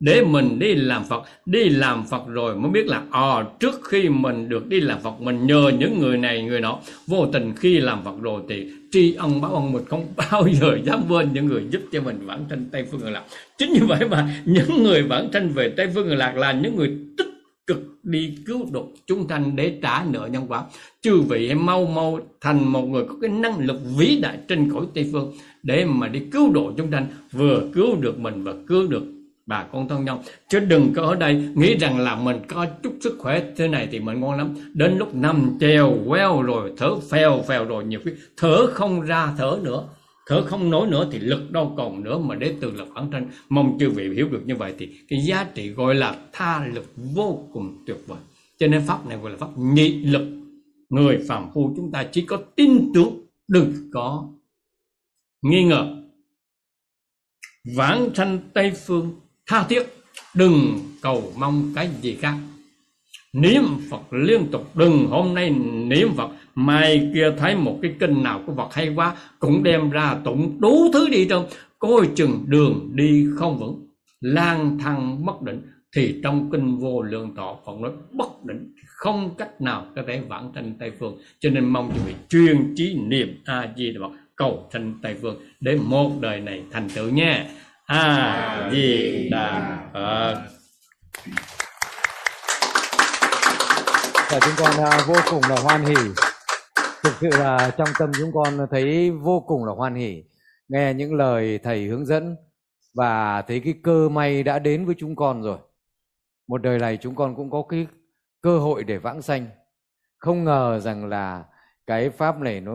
[SPEAKER 2] để mình đi làm Phật đi làm Phật rồi mới biết là à, trước khi mình được đi làm Phật mình nhờ những người này người nọ. Vô tình khi làm Phật rồi thì tri ân báo ân mình không bao giờ dám quên những người giúp cho mình vãng sanh Tây Phương Cực Lạc. Chính như vậy mà những người vãng sanh về Tây Phương Cực Lạc là những người tích cực đi cứu độ chúng sanh để trả nợ nhân quả. Chư vị hãy mau mau thành một người có cái năng lực vĩ đại trên cõi tây phương để mà đi cứu độ chúng sanh vừa cứu được mình và cứu được bà con thân nhau. Chứ đừng có ở đây nghĩ rằng là mình có chút sức khỏe thế này thì mình ngon lắm. Đến lúc nằm treo queo rồi, thở phèo phèo rồi, nhiều khi thở không ra thở nữa. Thở không nổi nữa thì lực đâu còn nữa mà để từ lực bản tranh mong chư vị hiểu được như vậy thì cái giá trị gọi là tha lực vô cùng tuyệt vời. Cho nên pháp này gọi là pháp nhị lực. Người phàm phu chúng ta chỉ có tin tưởng, đừng có nghi ngờ. Vãng sanh tây phương tha thiết, đừng cầu mong cái gì khác. Niệm phật liên tục, đừng hôm nay niệm phật. Mai kia thấy một cái kinh nào của phật hay quá, cũng đem ra tụng đủ thứ đi trong coi chừng đường đi không vững. Lang thang bất định, thì trong kinh vô lượng thọ phật nói bất định, không cách nào có thể vãng sanh tây phương. Cho nên mong quý vị chuyên trí niệm a di đà phật, cầu sanh tây phương để một đời này thành tựu nha a di đà phật
[SPEAKER 1] và chúng con à, vô cùng là hoan hỉ. Thực sự là trong tâm chúng con thấy vô cùng là hoan hỉ. Nghe những lời thầy hướng dẫn và thấy cái cơ may đã đến với chúng con rồi. Một đời này chúng con cũng có cái cơ hội để vãng sanh. Không ngờ rằng là cái pháp này nó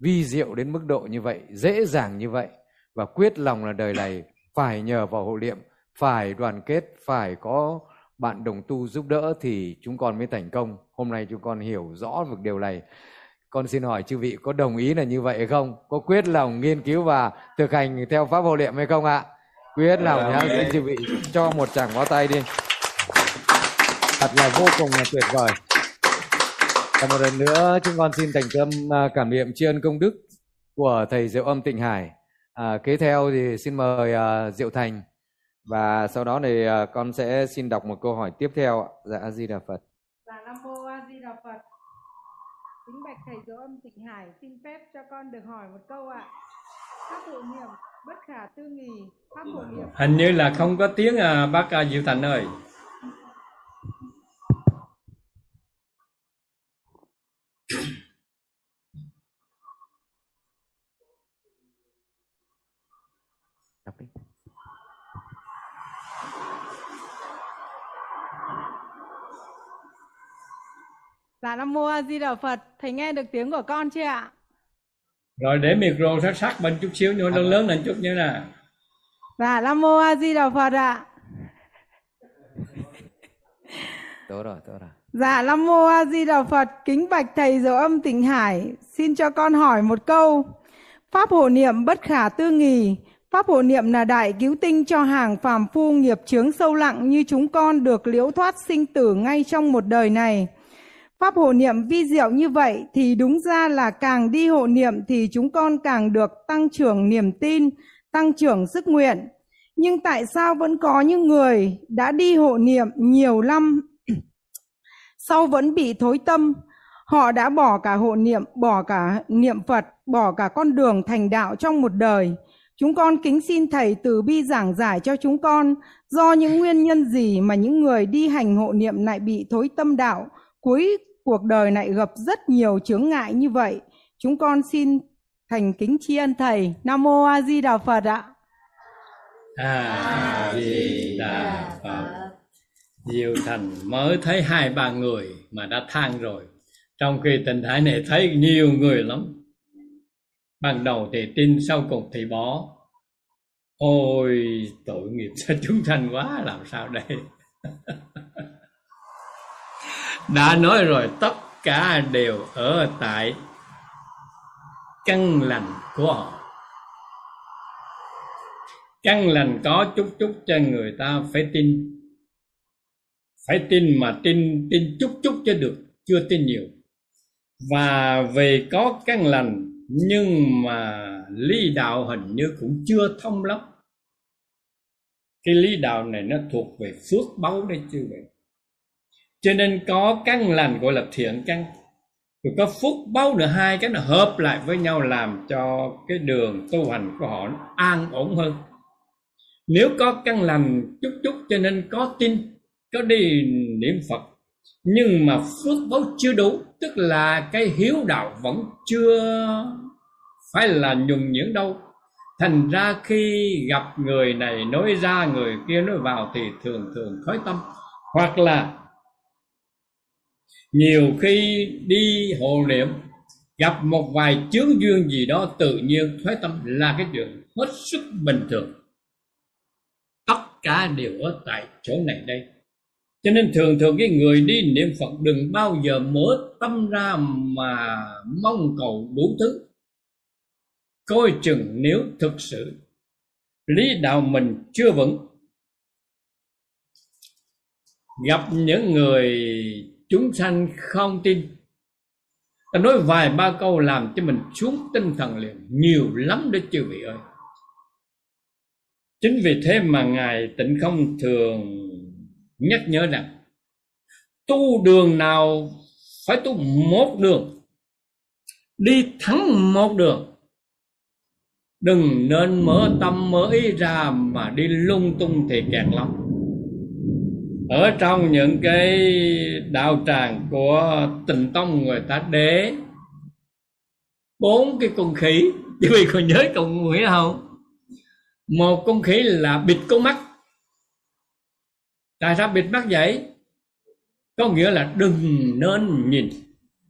[SPEAKER 1] vi diệu đến mức độ như vậy, dễ dàng như vậy. Và quyết lòng là đời này phải nhờ vào hộ niệm phải đoàn kết phải có bạn đồng tu giúp đỡ thì chúng con mới thành công. Hôm nay chúng con hiểu rõ được điều này. Con xin hỏi chư vị có đồng ý là như vậy hay không? Có quyết lòng nghiên cứu và thực hành theo pháp hộ niệm hay không ạ? Quyết lòng nhá xin chư vị cho một tràng pháo tay đi. Thật là vô cùng là tuyệt vời. Và một lần nữa chúng con xin thành tâm à, cảm niệm tri ân công đức của thầy Diệu Âm Tịnh Hải. À, kế theo thì xin mời uh, Diệu Thành và sau đó thì uh, con sẽ xin đọc một câu hỏi tiếp theo. Dạ A Di Đà Phật.
[SPEAKER 5] Dạ Nam mô A Di Đà Phật. Kính bạch thầy Diệu Âm Tịnh Hải xin phép cho con được hỏi một câu ạ. Pháp hộ niệm bất khả tư nghì, pháp hộ niệm.
[SPEAKER 2] Hình như là không có tiếng à, bác à, Diệu Thành ơi.
[SPEAKER 5] Dạ Nam mô A Di Đà Phật. Thầy nghe được tiếng của con chưa ạ?
[SPEAKER 2] Rồi để micro sát sát bên chút xíu nữa lớn lớn lên chút nữa nè.
[SPEAKER 5] Dạ Nam mô A Di Đà Phật ạ.
[SPEAKER 1] Tốt rồi, tốt rồi.
[SPEAKER 5] Dạ Nam mô A Di Đà Phật, kính bạch thầy Diệu Âm Tịnh Hải, xin cho con hỏi một câu. Pháp hộ niệm bất khả tư nghì, pháp hộ niệm là đại cứu tinh cho hàng phàm phu nghiệp chướng sâu lặng như chúng con được liễu thoát sinh tử ngay trong một đời này. Pháp hộ niệm vi diệu như vậy thì đúng ra là càng đi hộ niệm thì chúng con càng được tăng trưởng niềm tin, tăng trưởng sức nguyện. Nhưng tại sao vẫn có những người đã đi hộ niệm nhiều năm sau vẫn bị thối tâm? Họ đã bỏ cả hộ niệm bỏ cả niệm phật bỏ cả con đường thành đạo trong một đời. Chúng con kính xin thầy từ bi giảng giải cho chúng con. Do những nguyên nhân gì mà những người đi hành hộ niệm lại bị thối tâm đạo? Cuối cuộc đời lại gặp rất nhiều chướng ngại như vậy chúng con xin thành kính tri ân thầy nam mô a di đà phật ạ
[SPEAKER 2] A Di Đà Phật. Diệu Thành mới thấy hai ba người mà đã than rồi. Trong khi tình thái này thấy nhiều người lắm. Ban đầu thì tin, sau cùng thì bỏ. Ôi tội nghiệp cho chúng sanh quá làm sao đây Đã nói rồi, tất cả đều ở tại căn lành của họ. Căn lành có chút chút cho người ta phải tin. Phải tin mà tin tin chút chút cho được, chưa tin nhiều. Và về có căn lành, nhưng mà lý đạo hình như cũng chưa thông lắm. Cái lý đạo này nó thuộc về phước báu đấy chứ vậy cho nên có căn lành gọi là thiện căn, rồi có phúc báu nữa, hai cái nó hợp lại với nhau làm cho cái đường tu hành của họ an ổn hơn. Nếu có căn lành chút chút cho nên có tin, có đi niệm phật, nhưng mà phước báu chưa đủ, tức là cái hiếu đạo vẫn chưa phải là nhùng nhuyễn đâu. Thành ra khi gặp người này, nói ra người kia, nói vào thì thường thường khói tâm, hoặc là nhiều khi đi hộ niệm, gặp một vài chướng duyên gì đó, tự nhiên thoái tâm là cái chuyện hết sức bình thường. Tất cả đều ở tại chỗ này đây. Cho nên thường thường cái người đi niệm phật đừng bao giờ mở tâm ra mà mong cầu đủ thứ. Coi chừng nếu thực sự lý đạo mình chưa vững. Gặp những người chúng sanh không tin. Ta nói vài ba câu làm cho mình xuống tinh thần liền. Nhiều lắm đấy chư vị ơi. Chính vì thế mà ngài tịnh không thường nhắc nhở rằng, tu đường nào phải tu một đường, đi thắng một đường. Đừng nên mở tâm, mở ý ra mà đi lung tung thì kẹt lắm ở trong những cái đạo tràng của tình tông người ta để bốn cái con khỉ. Quý vị còn nhớ con nghĩa không? Một con khỉ là bịt con mắt. Tại sao bịt mắt vậy? Có nghĩa là đừng nên nhìn.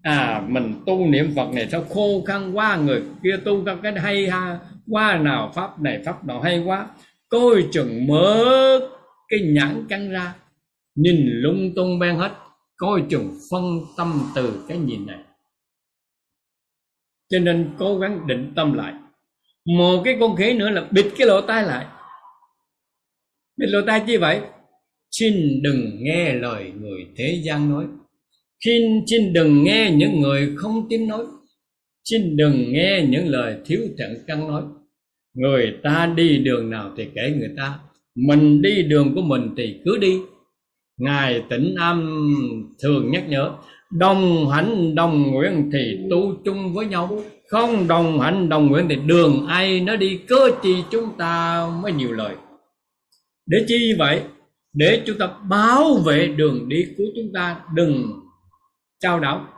[SPEAKER 2] À mình tu niệm phật này sao khô khăn quá, người kia tu các cái hay ha, qua nào pháp này pháp nào hay quá. Coi chừng mở cái nhãn căng ra nhìn lung tung ben hết, coi chừng phân tâm từ cái nhìn này. Cho nên cố gắng định tâm lại. Một cái con khỉ nữa là bịt cái lỗ tai lại. Bịt lỗ tai chi vậy? Xin đừng nghe lời người thế gian nói. Xin xin đừng nghe những người không tin nói. Xin đừng nghe những lời thiếu thận căn nói. Người ta đi đường nào thì kể người ta. Mình đi đường của mình thì cứ đi ngài tĩnh âm thường nhắc nhở, đồng hạnh đồng nguyện thì tu chung với nhau, không đồng hạnh đồng nguyện thì đường ai nó đi, cơ chi chúng ta mới nhiều lời. Để chi vậy? Để chúng ta bảo vệ đường đi của chúng ta, đừng trao đảo.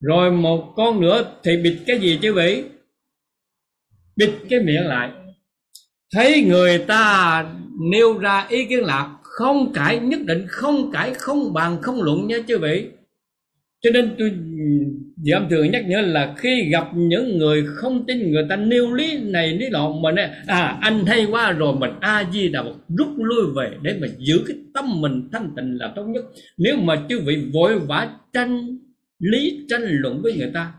[SPEAKER 2] Rồi một con nữa thì bịt cái gì chứ vị bịt cái miệng lại. Thấy người ta nêu ra ý kiến lạc không cãi, nhất định không cãi, không bàn, không luận nha chư vị. Cho nên tôi giảm thường nhắc nhở là khi gặp những người không tin người ta nêu lý này, lý nọ mình à anh hay quá rồi mình a di đà rút lui về để mà giữ cái tâm mình thanh tịnh là tốt nhất. Nếu mà chư vị vội vã tranh lý, tranh luận với người ta,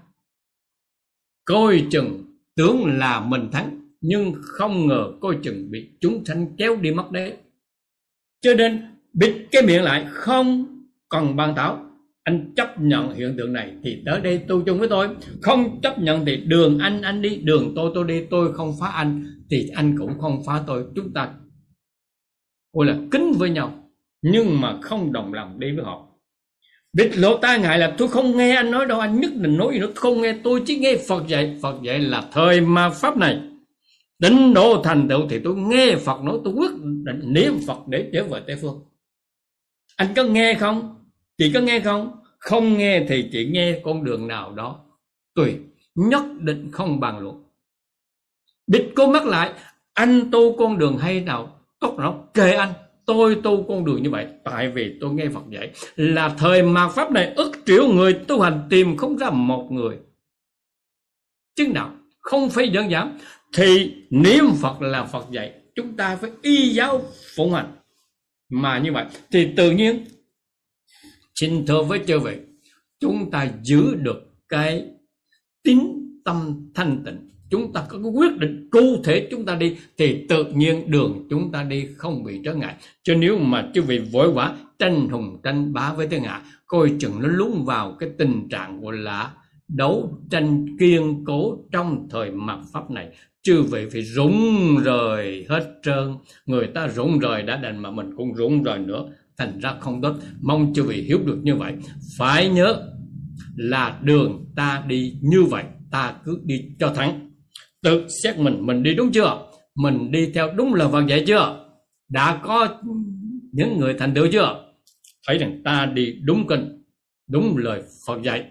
[SPEAKER 2] coi chừng tưởng là mình thắng nhưng không ngờ coi chừng bị chúng sanh kéo đi mất đấy. Cho nên, bịt cái miệng lại, không còn bàn thảo anh chấp nhận hiện tượng này thì tới đây tu chung với tôi. Không chấp nhận thì đường anh anh đi, đường tôi tôi đi, tôi không phá anh, thì anh cũng không phá tôi. Chúng ta gọi là kính với nhau, nhưng mà không đồng lòng đi với họ. Bịt lỗ tai ngại là tôi không nghe anh nói đâu, anh nhất định nói gì nữa. Không nghe, tôi chỉ nghe Phật dạy. Phật dạy là thời mà pháp này đến độ thành tựu thì tôi nghe Phật nói, tôi quyết định niệm Phật để trở về Tây Phương. Anh có nghe không? Chị có nghe không? Không nghe thì chị nghe con đường nào đó tùy, nhất định không bàn luận. Bịt cô mắt lại, anh tu con đường hay nào tốt nào kệ anh. Tôi tu con đường như vậy, tại vì tôi nghe Phật dạy là thời mạt pháp này ức triệu người tu hành tìm không ra một người. Chứng nào, không phải đơn giản thì niệm Phật là Phật dạy, chúng ta phải y giáo phụng hành. Mà như vậy, thì tự nhiên, xin thưa với chư vị, chúng ta giữ được cái tín tâm thanh tịnh. Chúng ta có cái quyết định cụ thể chúng ta đi, thì tự nhiên đường chúng ta đi không bị trở ngại. Cho nếu mà chư vị vội vã tranh hùng, tranh bá với thiên hạ coi chừng nó lún vào cái tình trạng của là đấu tranh kiên cố trong thời mặt pháp này chư vị phải rụng rời hết trơn. Người ta rụng rời đã đành mà mình cũng rụng rời nữa. Thành ra không tốt. Mong chư vị hiểu được như vậy. Phải nhớ là đường ta đi như vậy, ta cứ đi cho thắng tự xét mình mình đi đúng chưa? Mình đi theo đúng lời Phật dạy chưa? Đã có những người thành tựu chưa? Thấy rằng ta đi đúng kinh đúng lời Phật dạy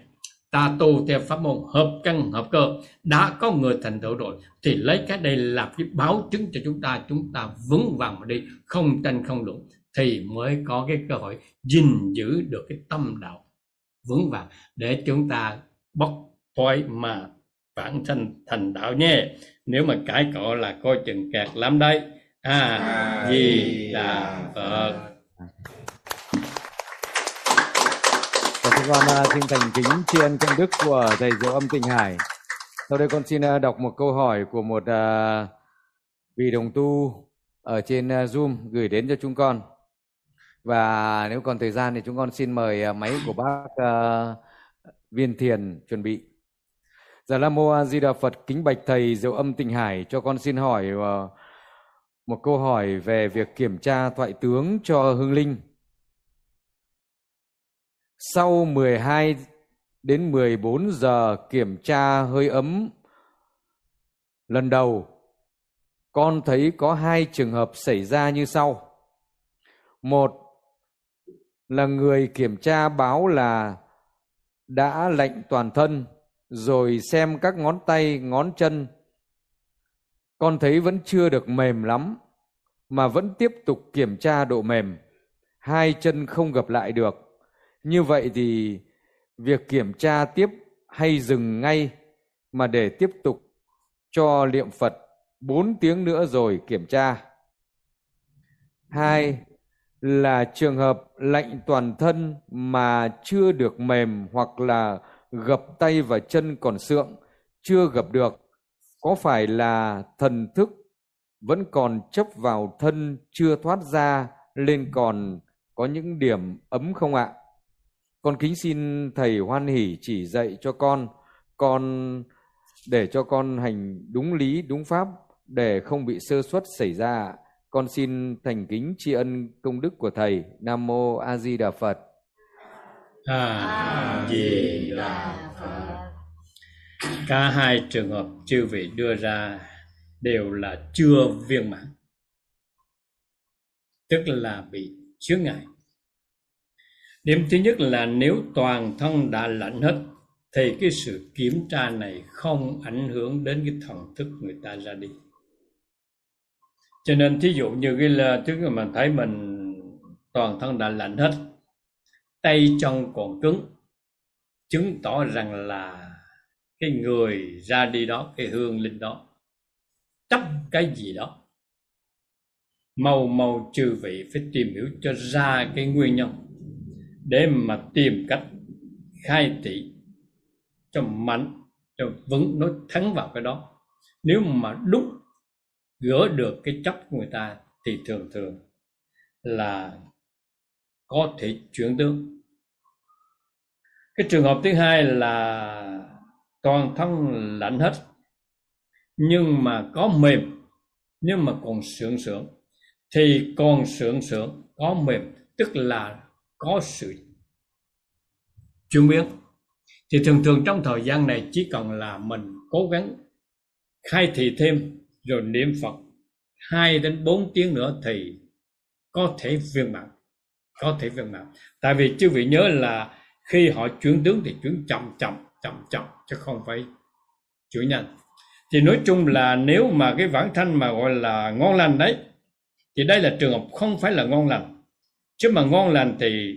[SPEAKER 2] ta tu theo pháp môn hợp căn, hợp cơ. Đã có người thành tựu rồi, thì lấy cái đây là cái báo chứng cho chúng ta. Chúng ta vững vàng mà đi, không tranh, không luận thì mới có cái cơ hội gìn giữ được cái tâm đạo vững vàng để chúng ta bóc thoái mà bản thân thành đạo nhé. Nếu mà cãi cọ là coi chừng kẹt lắm đấy. À di đà phật
[SPEAKER 1] Và chúng con xin thành kính tri ân công đức của thầy Diệu Âm Tịnh Hải. Sau đây con xin à, đọc một câu hỏi của một à, vị đồng tu ở trên à, Zoom gửi đến cho chúng con. Và nếu còn thời gian thì chúng con xin mời máy của bác Viên Thiền chuẩn bị. Dạ Nam Mô A Di Đà Phật, kính bạch thầy Diệu Âm Tịnh Hải, cho con xin hỏi một câu hỏi về việc kiểm tra thoại tướng cho hương linh. Sau 12 đến 14 giờ kiểm tra hơi ấm lần đầu, con thấy có hai trường hợp xảy ra như sau. Một là người kiểm tra báo là đã lạnh toàn thân rồi xem các ngón tay, ngón chân. Con thấy vẫn chưa được mềm lắm mà vẫn tiếp tục kiểm tra độ mềm. Hai chân không gặp lại được. Như vậy thì việc kiểm tra tiếp hay dừng ngay
[SPEAKER 6] mà để tiếp tục cho niệm Phật 4 tiếng nữa rồi kiểm tra. Hai là trường hợp lạnh toàn thân mà chưa được mềm hoặc là gập tay và chân còn sượng, chưa gập được. Có phải là thần thức vẫn còn chấp vào thân chưa thoát ra nên còn có những điểm ấm không ạ? Con kính xin thầy hoan hỷ chỉ dạy cho con, con để cho con hành đúng lý, đúng pháp để không bị sơ suất xảy ra. Con xin thành kính tri ân công đức của thầy. Nam mô A Di Đà Phật.
[SPEAKER 2] A Di Đà Phật. Cả hai trường hợp chư vị đưa ra đều là chưa viên mãn. Tức là bị chướng ngại. Điểm thứ nhất là nếu toàn thân đã lạnh hết, thì cái sự kiểm tra này không ảnh hưởng đến cái thần thức người ta ra đi. Cho nên thí dụ như cái là, thứ mà thấy mình toàn thân đã lạnh hết, tay chân còn cứng, chứng tỏ rằng là cái người ra đi đó, cái hương linh đó, chấp cái gì đó mau mau trừ vị phải tìm hiểu cho ra cái nguyên nhân để mà tìm cách khai thị cho mạnh, cho vững, nó thắng vào cái đó. Nếu mà đúng gỡ được cái chấp của người ta thì thường thường là có thể chuyển tướng. Cái trường hợp thứ hai là toàn thân lạnh hết, nhưng mà có mềm. Nhưng mà còn sướng sướng thì còn sướng sướng có mềm, tức là có sự chuyển biến. Thì thường thường trong thời gian này chỉ cần là mình cố gắng khai thị thêm rồi niệm Phật hai đến bốn tiếng nữa thì có thể viên mãn, có thể viên mãn. Tại vì chư vị nhớ là khi họ chuyển tướng thì chuyển chậm chậm chậm chậm, chứ không phải chuyển nhanh. Thì nói chung là nếu mà cái vãng thanh mà gọi là ngon lành đấy, thì đây là trường hợp không phải là ngon lành chứ mà ngon lành thì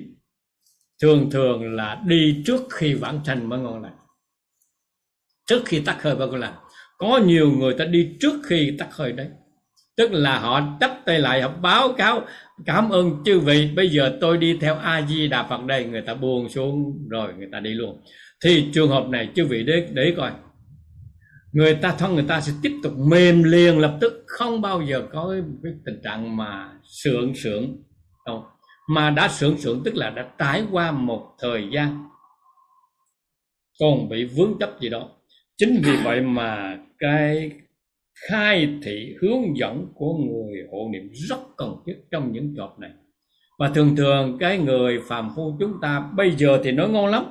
[SPEAKER 2] thường thường là đi trước khi vãng sanh mới ngon lành. Trước khi tắt hơi mới ngon lành. Có nhiều người ta đi trước khi tắt hơi đấy. Tức là họ chấp tay lại, họ báo cáo, cảm ơn chư vị. Bây giờ tôi đi theo a di đà phật đây, người ta buông xuống rồi người ta đi luôn. Thì trường hợp này chư vị để để coi. Người ta thân người ta sẽ tiếp tục mềm liền lập tức, không bao giờ có cái tình trạng mà sượng sượng đâu mà đã sưởng sưởng, tức là đã trải qua một thời gian còn bị vướng chấp gì đó. Chính vì vậy mà cái khai thị hướng dẫn của người hộ niệm rất cần thiết trong những chọt này. Và thường thường cái người phàm phu chúng ta bây giờ thì nói ngon lắm,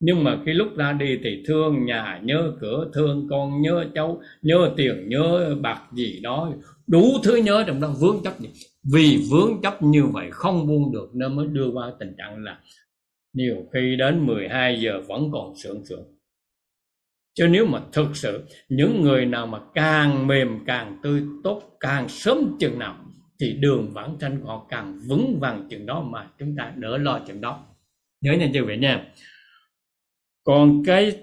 [SPEAKER 2] nhưng mà khi lúc ra đi thì thương nhà, nhớ cửa, thương con, nhớ cháu, nhớ tiền, nhớ bạc gì đó, đủ thứ nhớ trong đó vướng chấp gì vì vướng chấp như vậy không buông được nên mới đưa qua tình trạng là nhiều khi đến 12 giờ vẫn còn sượng sượng. Chứ nếu mà thực sự những người nào mà càng mềm, càng tươi tốt, càng sớm chừng nào thì đường vãng tranh của họ càng vững vàng chừng đó mà chúng ta đỡ lo chừng đó. Nhớ nha chư vị nha. Còn cái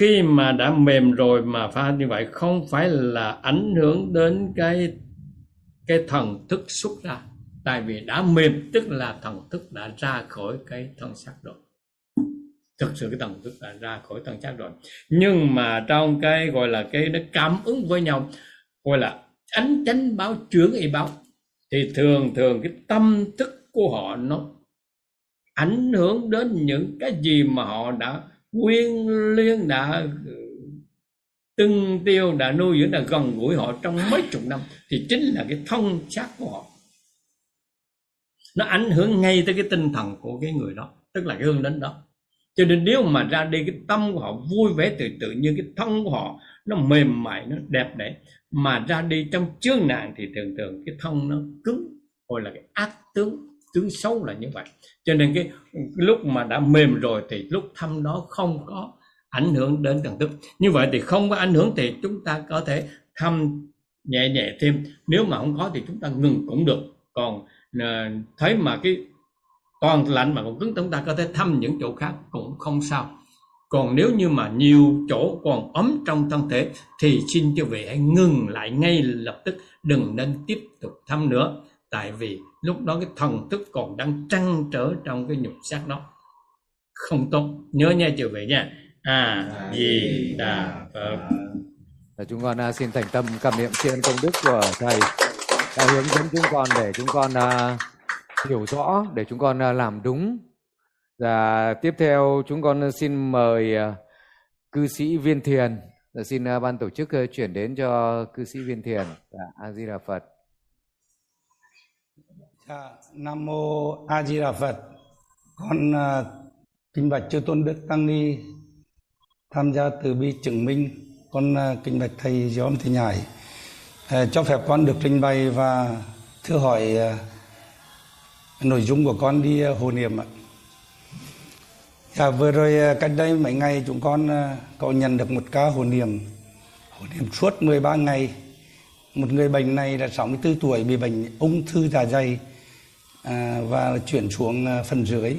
[SPEAKER 2] khi mà đã mềm rồi mà pha như vậy không phải là ảnh hưởng đến cái cái thần thức xuất ra. Tại vì đã mềm, tức là thần thức đã ra khỏi cái thân xác rồi. Thực sự cái thần thức đã ra khỏi thân xác rồi. Nhưng mà trong cái gọi là cái nó cảm ứng với nhau, gọi là ánh chánh báo, chướng y báo, thì thường thường cái tâm thức của họ nó ảnh hưởng đến những cái gì mà họ đã quyên liên đã từng tiêu đã nuôi dưỡng đã gần gũi họ trong mấy chục năm thì chính là cái thân xác của họ. Nó ảnh hưởng ngay tới cái tinh thần của cái người đó tức là cái hương đến đó. Cho nên nếu mà ra đi cái tâm của họ vui vẻ từ tự như cái thân của họ nó mềm mại nó đẹp đẽ mà ra đi trong chướng nạn thì thường thường cái thân nó cứng hoặc là cái ác tướng tướng xấu là như vậy. Cho nên cái, cái lúc mà đã mềm rồi thì lúc thăm đó không có ảnh hưởng đến thần thức. Như vậy thì không có ảnh hưởng thì chúng ta có thể thăm nhẹ nhẹ thêm. Nếu mà không có thì chúng ta ngừng cũng được. Còn ờ, thấy mà cái toàn lạnh mà còn cứng chúng ta có thể thăm những chỗ khác cũng không sao. Còn nếu như mà nhiều chỗ còn ấm trong thân thể thì xin cho vị hãy ngừng lại ngay lập tức, đừng nên tiếp tục thăm nữa. Tại vì lúc đó cái thần thức còn đang trăn trở trong cái nhục xác đó. Không tốt. Nhớ nha chư vị nha à di đà phật.
[SPEAKER 1] Là chúng con uh, xin thành tâm cảm niệm tri ân công đức của thầy. Đã hướng dẫn chúng con để chúng con uh, hiểu rõ để chúng con uh, làm đúng. Và tiếp theo chúng con xin mời cư sĩ viên thiền. Xin ban tổ chức chuyển đến cho cư sĩ viên thiền a di đà phật.
[SPEAKER 7] Dạ, nam mô a di đà phật. Con uh, kính bạch chư tôn đức tăng ni tham gia từ bi chứng minh con à, kính bạch thầy Gióm Thị Nhải. À, cho phép con được trình bày và thưa hỏi à, nội dung của con đi hồ niệm ạ. Dạ, vừa rồi cách đây mấy ngày chúng con có nhận được một ca hồ niệm hồ niệm suốt 13 ngày. Một người bệnh này là 64 tuổi bị bệnh ung thư dạ dày à, và chuyển xuống phần dưới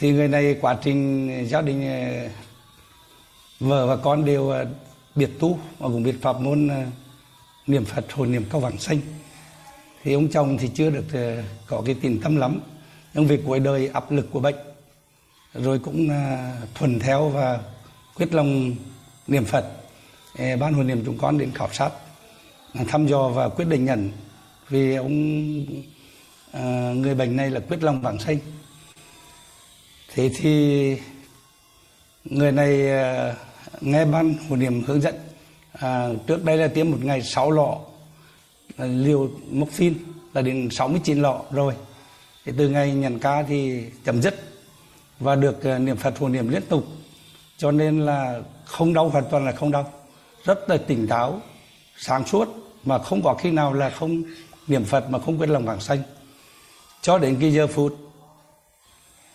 [SPEAKER 7] thì người này quá trình ờ, gia đình ờ, vợ và con đều ờ, biệt tu và cũng biết pháp môn niệm Phật hồi niệm cao vãng sanh. Thì ông chồng thì chưa được có cái tình tâm lắm. Nhưng vì cuối đời áp lực của bệnh, rồi cũng thuần theo và quyết lòng niệm Phật ban hồi niệm chúng con đến khảo sát thăm dò và quyết định nhận. Vì ông người bệnh này là quyết lòng vãng sanh thế thì người này ờ, nghe ban hồ niệm hướng dẫn à, trước đây là tiêm một ngày 6 lọ liều morphine là đến 69 lọ rồi. Thì từ ngày nhận ca thì chấm dứt và được uh, niệm Phật hồ niệm liên tục. Cho nên là không đau hoàn toàn là không đau. Rất là tỉnh táo sáng suốt mà không có khi nào là không niệm Phật mà không quên lòng vàng xanh cho đến cái giờ phút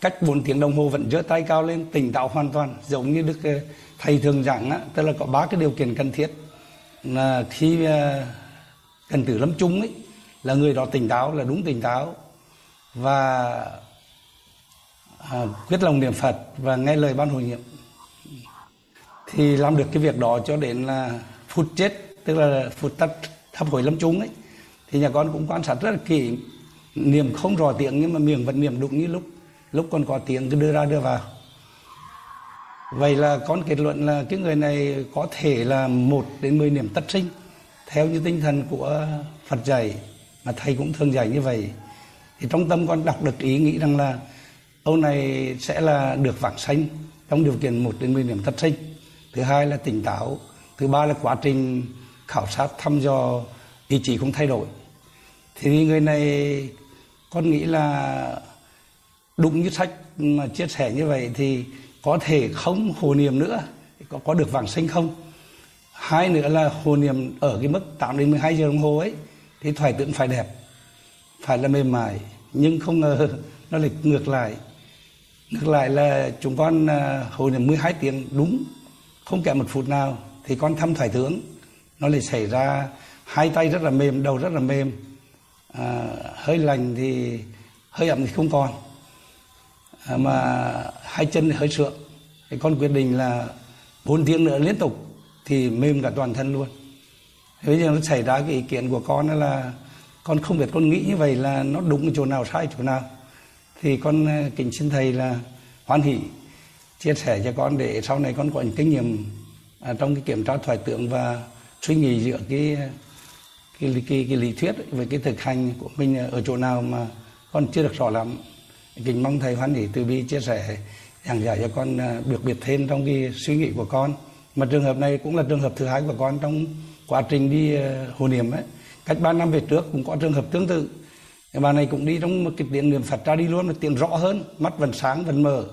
[SPEAKER 7] cách 4 tiếng đồng hồ vẫn giơ tay cao lên tỉnh táo hoàn toàn giống như đức ờ, thầy thường giảng á, tức là có ba cái điều kiện cần thiết. Là khi ờ, cần tử lâm chung ấy là người đó tỉnh táo là đúng tỉnh táo và à, quyết lòng niệm Phật và nghe lời ban hồi nhiệm thì làm được cái việc đó cho đến là phút chết tức là phút tắt thắp hồi lâm chung ấy. Thì nhà con cũng quan sát rất là kỹ niệm không rõ tiếng nhưng mà miệng vẫn niệm đúng như lúc lúc còn có tiếng cứ đưa ra đưa vào. Vậy là con kết luận là cái người này có thể là một đến mười niệm tất sinh, theo như tinh thần của Phật dạy, mà thầy cũng thường dạy như vậy. Thì trong tâm con đọc được ý nghĩ rằng là ông này sẽ là được vãng sanh trong điều kiện một đến mười niệm tất sinh. Thứ hai là tỉnh táo, thứ ba là quá trình khảo sát thăm dò, ý chí không thay đổi. Thì người này con nghĩ là đúng như sách mà chia sẻ như vậy thì có thể không hồ niệm nữa có có được vàng sinh không? Hai nữa là hồ niệm ở cái mức 8 đến 12 giờ đồng hồ ấy thì thoải tưởng phải đẹp phải là mềm mại nhưng không ngờ nó lại ngược lại. Ngược lại là chúng con à, hồ niệm 12 tiếng đúng không kém một phút nào thì con thăm thoải tướng nó lại xảy ra hai tay rất là mềm đầu rất là mềm à, hơi lành thì hơi ẩm thì không còn. À, mà hai chân hơi sượng thì con quyết định là bốn tiếng nữa liên tục thì mềm cả toàn thân luôn. Thế bây giờ nó xảy ra cái ý kiến của con là con không biết con nghĩ như vậy là nó đúng chỗ nào sai chỗ nào. Thì con à, kính xin thầy là hoan hỷ chia sẻ cho con để sau này con có những kinh nghiệm à, trong cái kiểm tra thoại tượng và suy nghĩ giữa cái cái, cái, cái, cái lý thuyết với cái thực hành của mình ở chỗ nào mà con chưa được rõ lắm kính mong thầy hoan hỷ từ bi chia sẻ giảng giải cho con à, được biết thêm trong cái suy nghĩ của con. Mà trường hợp này cũng là trường hợp thứ hai của con trong quá trình đi à, hồ niệm ấy. Cách ba năm về trước cũng có trường hợp tương tự. Bà này cũng đi trong một cái tiếng niệm Phật ra đi luôn một tiếng rõ hơn, mắt vẫn sáng, vẫn mở.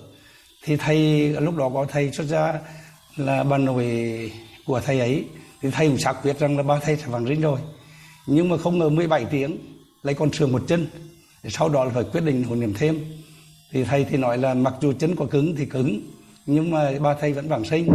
[SPEAKER 7] Thì thầy, lúc đó có thầy xuất ra là bà nội của thầy ấy. Thì thầy cũng xác quyết rằng là ba thầy sẽ vắng rinh rồi. Nhưng mà không ngờ 17 tiếng, lại còn sườn một chân sau đó là phải quyết định hồi niệm thêm. Thì thầy thì nói là mặc dù chân có cứng thì cứng nhưng mà ba thầy vẫn vàng sinh.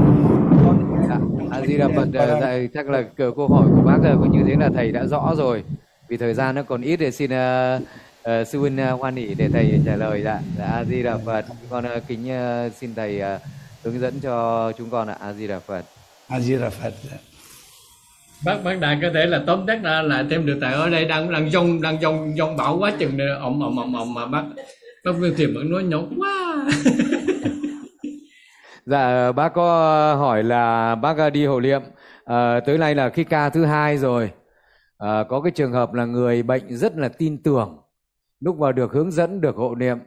[SPEAKER 1] A di đà phật thầy chắc là câu hỏi của bác như thế là thầy đã rõ rồi. Vì thời gian nó còn ít để xin uh, uh, sư huynh uh, hoan hỷ để thầy trả lời dạ a di đà phật. Con uh, kính uh, xin thầy uh, hướng dẫn cho chúng con ạ. A di đà phật.
[SPEAKER 7] A di đà phật
[SPEAKER 2] bác bác đại có thể là tóm tắt ra là thêm được tại ở đây đang đang dông đang dông dông bão quá chừng ổng ổng ổng ổng mà bác bác viên thiền vẫn nói nhỏ quá.
[SPEAKER 1] Dạ bác có hỏi là bác à, đi hộ niệm à, tới nay là khi ca thứ hai rồi. À, có cái trường hợp là người bệnh rất là tin tưởng lúc vào được hướng dẫn được hộ niệm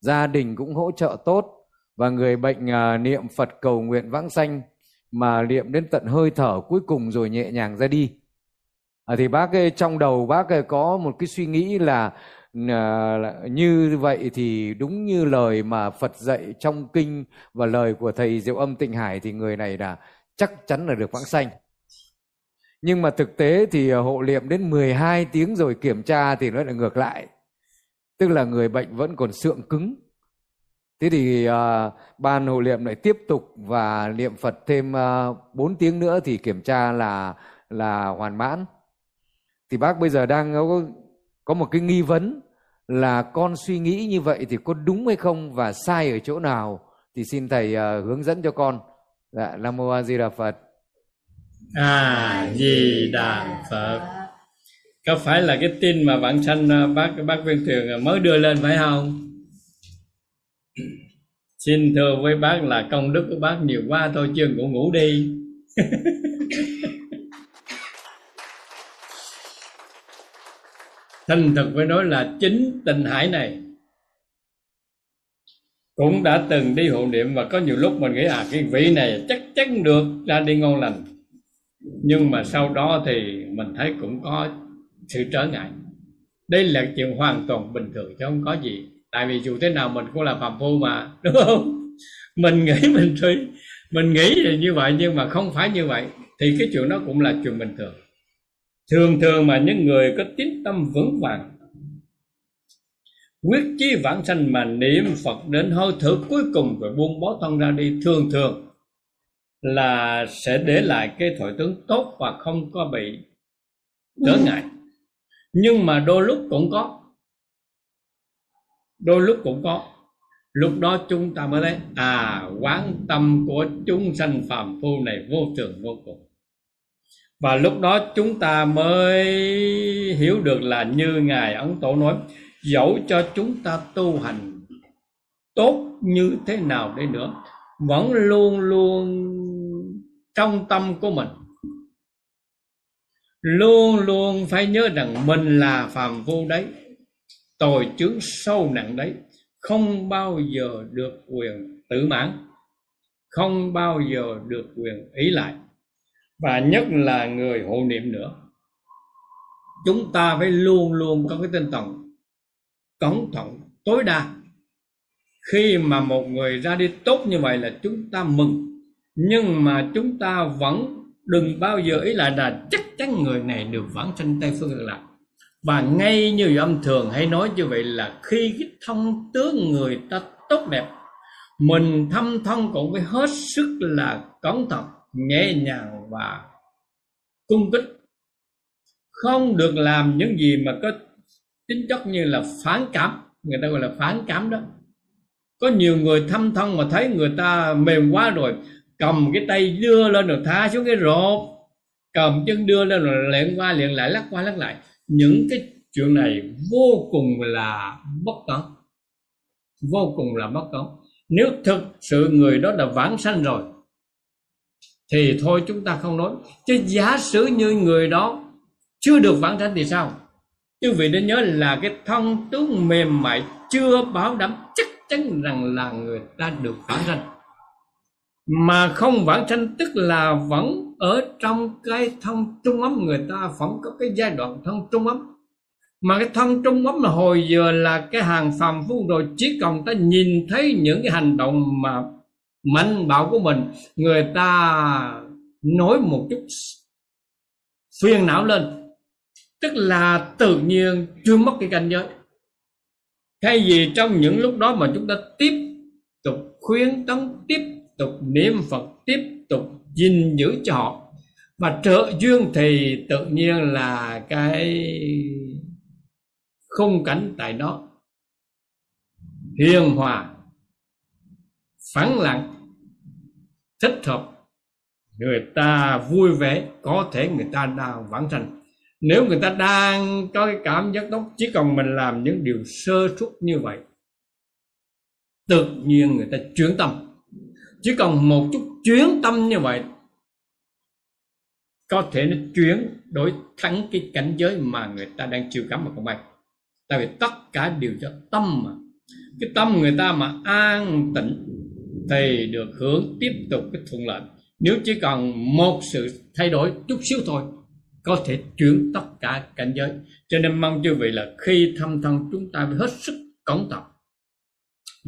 [SPEAKER 1] gia đình cũng hỗ trợ tốt và người bệnh à, niệm phật cầu nguyện vãng sanh mà niệm đến tận hơi thở cuối cùng rồi nhẹ nhàng ra đi à, thì bác ấy, trong đầu bác ấy có một cái suy nghĩ là à, như vậy thì đúng như lời mà Phật dạy trong kinh và lời của thầy Diệu Âm Tịnh Hải thì người này là chắc chắn là được vãng sanh. Nhưng mà thực tế thì à, hộ niệm đến 12 tiếng rồi kiểm tra thì nó lại ngược lại. Tức là người bệnh vẫn còn sượng cứng Thế thì uh, ban hộ niệm lại tiếp tục và niệm Phật thêm à, uh, 4 tiếng nữa thì kiểm tra là là hoàn mãn. Thì bác bây giờ đang có, có một cái nghi vấn là con suy nghĩ như vậy thì có đúng hay không và sai ở chỗ nào thì xin thầy uh, hướng dẫn cho con. Dạ Nam mô A Di Đà Phật.
[SPEAKER 2] A Di Đà Phật. Có phải là cái tin mà bạn sanh bác bác viên thường mới đưa lên phải không? Xin thưa với bác là công đức của bác nhiều quá, thôi chưa ngủ ngủ đi. Thành thật với nói là chính tình hải này cũng đã từng đi hộ niệm và có nhiều lúc mình nghĩ à cái vị này chắc chắn được ra đi ngon lành. Nhưng mà sau đó thì mình thấy cũng có sự trở ngại. Đây là chuyện hoàn toàn bình thường chứ không có gì tại vì dù thế nào mình cũng là phàm phu mà, đúng không? Mình nghĩ mình suy mình nghĩ là như vậy nhưng mà không phải như vậy, thì cái chuyện đó cũng là chuyện bình thường. Thường thường mà những người có tín tâm vững vàng, quyết chí vãng sanh mà niệm phật đến hơi thở cuối cùng rồi buông bó thân ra đi, thường thường là sẽ để lại cái thổi tướng tốt và không có bị trở ngại. Nhưng mà đôi lúc cũng có đôi lúc cũng có. Lúc đó chúng ta mới thấy à quán tâm của chúng sanh phàm phu này vô thường vô cùng. Và lúc đó chúng ta mới hiểu được là như ngài ấn tổ nói, dẫu cho chúng ta tu hành tốt như thế nào đi nữa, vẫn luôn luôn trong tâm của mình. Luôn luôn phải nhớ rằng mình là phàm phu đấy tội chướng sâu nặng đấy, không bao giờ được quyền tự mãn, không bao giờ được quyền ý lại. Và nhất là người hộ niệm nữa. Chúng ta phải luôn luôn có cái tinh thần cẩn thận, tối đa. Khi mà một người ra đi tốt như vậy là chúng ta mừng. Nhưng mà chúng ta vẫn đừng bao giờ ý lại là chắc chắn người này được vãng sanh tây phương cực lạc và ngay như âm thường hay nói như vậy là khi cái thông tướng người ta tốt đẹp, mình thâm thông cũng phải hết sức là cẩn thận, nhẹ nhàng và cung kích không được làm những gì mà có tính chất như là phản cảm, người ta gọi là phản cảm đó. Có nhiều người thâm thân mà thấy người ta mềm quá rồi, cầm cái tay đưa lên rồi tha xuống cái rột cầm chân đưa lên rồi lẹn qua lẹn lại, lắc qua, lắc lại những cái chuyện này vô cùng là bất cẩn. Vô cùng là bất cẩn. Nếu thực sự người đó đã vãng sanh rồi, thì thôi chúng ta không nói. Chứ giả sử như người đó chưa được vãng sanh thì sao? Chứ vị nên nhớ là cái thân tướng mềm mại chưa bảo đảm chắc chắn rằng là người ta được vãng sanh. Mà không vãng sanh tức là vẫn ở trong cái thân trung ấm, người ta vẫn có cái giai đoạn thân trung ấm. Mà cái thân trung ấm là hồi giờ là cái hàng phàm phu rồi, chỉ cần ta nhìn thấy những cái hành động mà mạnh bạo của mình, người ta nói một chút phiền não lên. Tức là tự nhiên chưa mất cái cảnh giới. Thay vì trong những lúc đó mà chúng ta tiếp tục khuyến tấn, tiếp tục niệm phật, tiếp tục gìn giữ cho họ. Và trợ duyên thì tự nhiên là cái khung cảnh tại đó. Hiền hòa, phẳng lặng, thích hợp. Người ta vui vẻ, có thể người ta đang vãng sanh. Nếu người ta đang có cái cảm giác tốt chỉ cần mình làm những điều sơ suất như vậy, tự nhiên người ta chuyển tâm chỉ cần một chút chuyển tâm như vậy, có thể nó chuyển đổi thắng cái cảnh giới mà người ta đang chiều cắm vào không bay. Tại vì tất cả đều do tâm mà. Cái tâm người ta mà an tịnh thì được hưởng tiếp tục cái thuận lợi. Nếu chỉ cần một sự thay đổi chút xíu thôi, có thể chuyển tất cả cảnh giới. Cho nên mong chư vị là khi thăm thân chúng ta phải hết sức cẩn thận,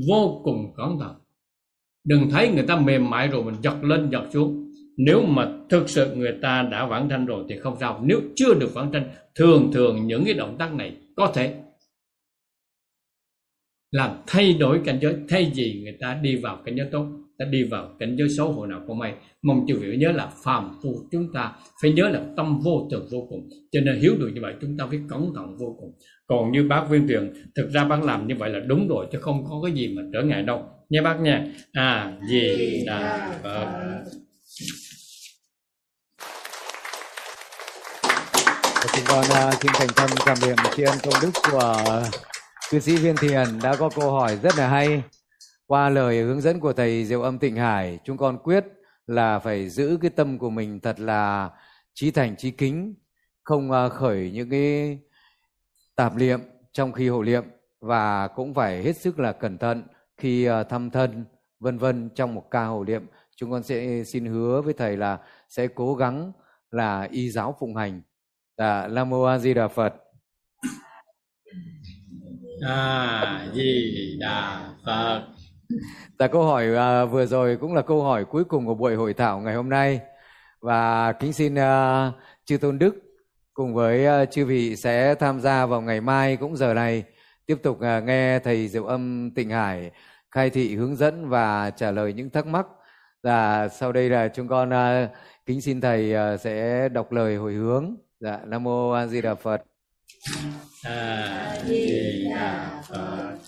[SPEAKER 2] vô cùng cẩn thận đừng thấy người ta mềm mại rồi mình giật lên, giật xuống. Nếu mà thực sự người ta đã vãng tranh rồi thì không sao. Nếu chưa được vãng tranh thường thường những cái động tác này có thể làm thay đổi cảnh giới, thay vì người ta đi vào cảnh giới tốt, ta đi vào cảnh giới xấu hồi nào không may. Mong chư vị nhớ là phàm phu chúng ta phải nhớ là tâm vô thường vô cùng. Cho nên hiếu được như vậy, chúng ta phải cẩn thận vô cùng. Còn như bác viên tuyền, thực ra bác làm như vậy là đúng rồi, chứ không có cái gì mà trở ngại đâu nha bác nha à gì? Đà phật.
[SPEAKER 1] Chúng con uh, xin thành tâm cảm niệm tri ân công đức của cư sĩ viên thiền đã có câu hỏi rất là hay. Qua lời hướng dẫn của thầy diệu âm tịnh hải chúng con quyết là phải giữ cái tâm của mình thật là trí thành trí kính không uh, khởi những cái tạp niệm trong khi hộ niệm và cũng phải hết sức là cẩn thận khi uh, thăm thân vân vân trong một ca hộ niệm chúng con sẽ xin hứa với thầy là sẽ cố gắng là y giáo phụng hành. Dạ nam mô a di đà phật.
[SPEAKER 2] A di đà phật.
[SPEAKER 1] Dạ câu hỏi uh, vừa rồi cũng là câu hỏi cuối cùng của buổi hội thảo ngày hôm nay. Và kính xin uh, chư tôn đức cùng với uh, chư vị sẽ tham gia vào ngày mai cũng giờ này. Tiếp tục uh, nghe thầy Diệu Âm Tịnh Hải khai thị hướng dẫn và trả lời những thắc mắc. Và sau đây là chúng con uh, kính xin thầy uh, sẽ đọc lời hồi hướng. Dạ Nam mô A Di Đà Phật.
[SPEAKER 2] A Di Đà Phật.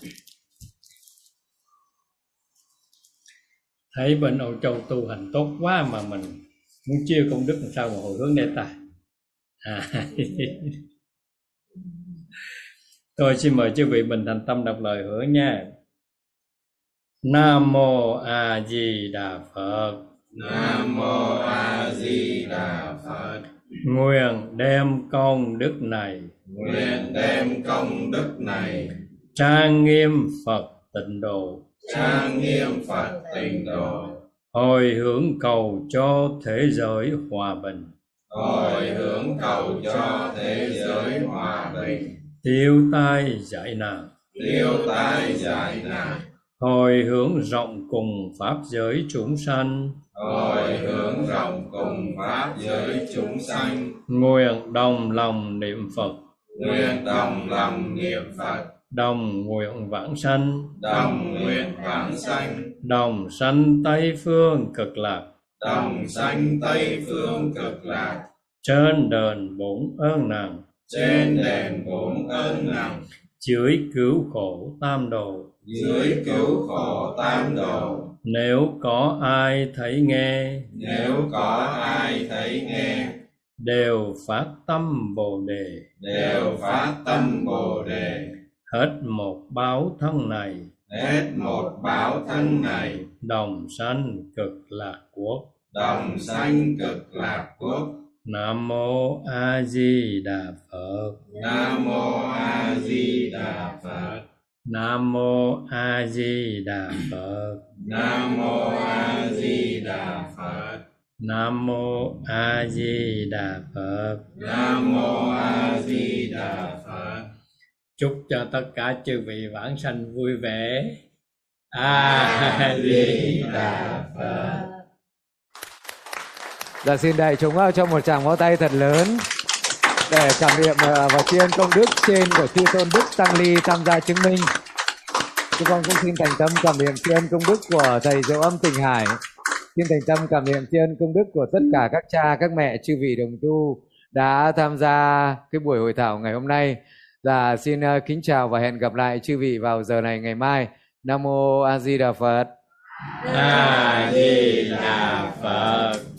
[SPEAKER 2] thấy bên Âu Châu tu hành tốt quá mà mình muốn chia công đức làm sao mà hồi hướng đây ta à. tôi xin mời chư vị bình thành tâm đọc lời hứa nha Nam mô A Di Đà Phật.
[SPEAKER 3] Nam mô A Di Đà Phật.
[SPEAKER 2] Nguyện đem công đức này.
[SPEAKER 3] Nguyện đem công đức này.
[SPEAKER 2] Trang nghiêm Phật tịnh độ.
[SPEAKER 3] Trang nghiêm Phật tịnh độ.
[SPEAKER 2] Hồi hướng cầu cho thế giới hòa bình.
[SPEAKER 3] Hồi hướng cầu cho thế giới hòa bình.
[SPEAKER 2] Tiêu tai giải nạn.
[SPEAKER 3] Tiêu tai giải nạn
[SPEAKER 2] hồi hướng rộng cùng pháp giới chúng sanh.
[SPEAKER 3] Hồi hướng rộng cùng pháp giới chúng sanh.
[SPEAKER 2] Nguyện đồng lòng niệm phật.
[SPEAKER 3] Nguyện đồng lòng niệm phật.
[SPEAKER 2] Đồng nguyện vãng sanh.
[SPEAKER 3] Đồng nguyện vãng sanh.
[SPEAKER 2] Đồng sanh tây phương cực lạc.
[SPEAKER 3] Đồng sanh tây phương cực lạc.
[SPEAKER 2] Trên đền bốn ơn nặng
[SPEAKER 3] trên đền bốn ơn nặng
[SPEAKER 2] dưới cứu khổ tam đồ
[SPEAKER 3] dưới cứu khổ tam đồ
[SPEAKER 2] nếu có ai thấy nghe
[SPEAKER 3] nếu có ai thấy nghe
[SPEAKER 2] đều phát tâm bồ đề.
[SPEAKER 3] đều phát tâm bồ đề.
[SPEAKER 2] Hết một báo thân này.
[SPEAKER 3] Hết một báo thân này.
[SPEAKER 2] Đồng sanh cực lạc quốc.
[SPEAKER 3] Đồng sanh cực lạc quốc.
[SPEAKER 2] Nam mô a di đà phật.
[SPEAKER 3] Nam mô a di đà phật
[SPEAKER 2] nam mô a di đà phật.
[SPEAKER 3] Nam mô a di đà phật.
[SPEAKER 2] Nam mô a di đà phật.
[SPEAKER 3] Nam mô a di đà phật
[SPEAKER 2] chúc cho tất cả chư vị vãng sanh vui vẻ. A di đà phật.
[SPEAKER 1] Dạ xin đại chúng cho một tràng vỗ tay thật lớn để cảm niệm ờ, và tri ân công đức trên của chư tôn đức tăng ly tham gia chứng minh. Chúng con cũng xin thành tâm cảm niệm tri ân công đức của thầy Diệu Âm tình Hải. Xin thành tâm cảm niệm tri ân công đức của tất cả các cha, các mẹ, chư vị đồng tu đã tham gia cái buổi hội thảo ngày hôm nay Và xin ờ, kính chào và hẹn gặp lại chư vị vào giờ này ngày mai. Nam mô A Di Đà Phật.
[SPEAKER 3] a di đà phật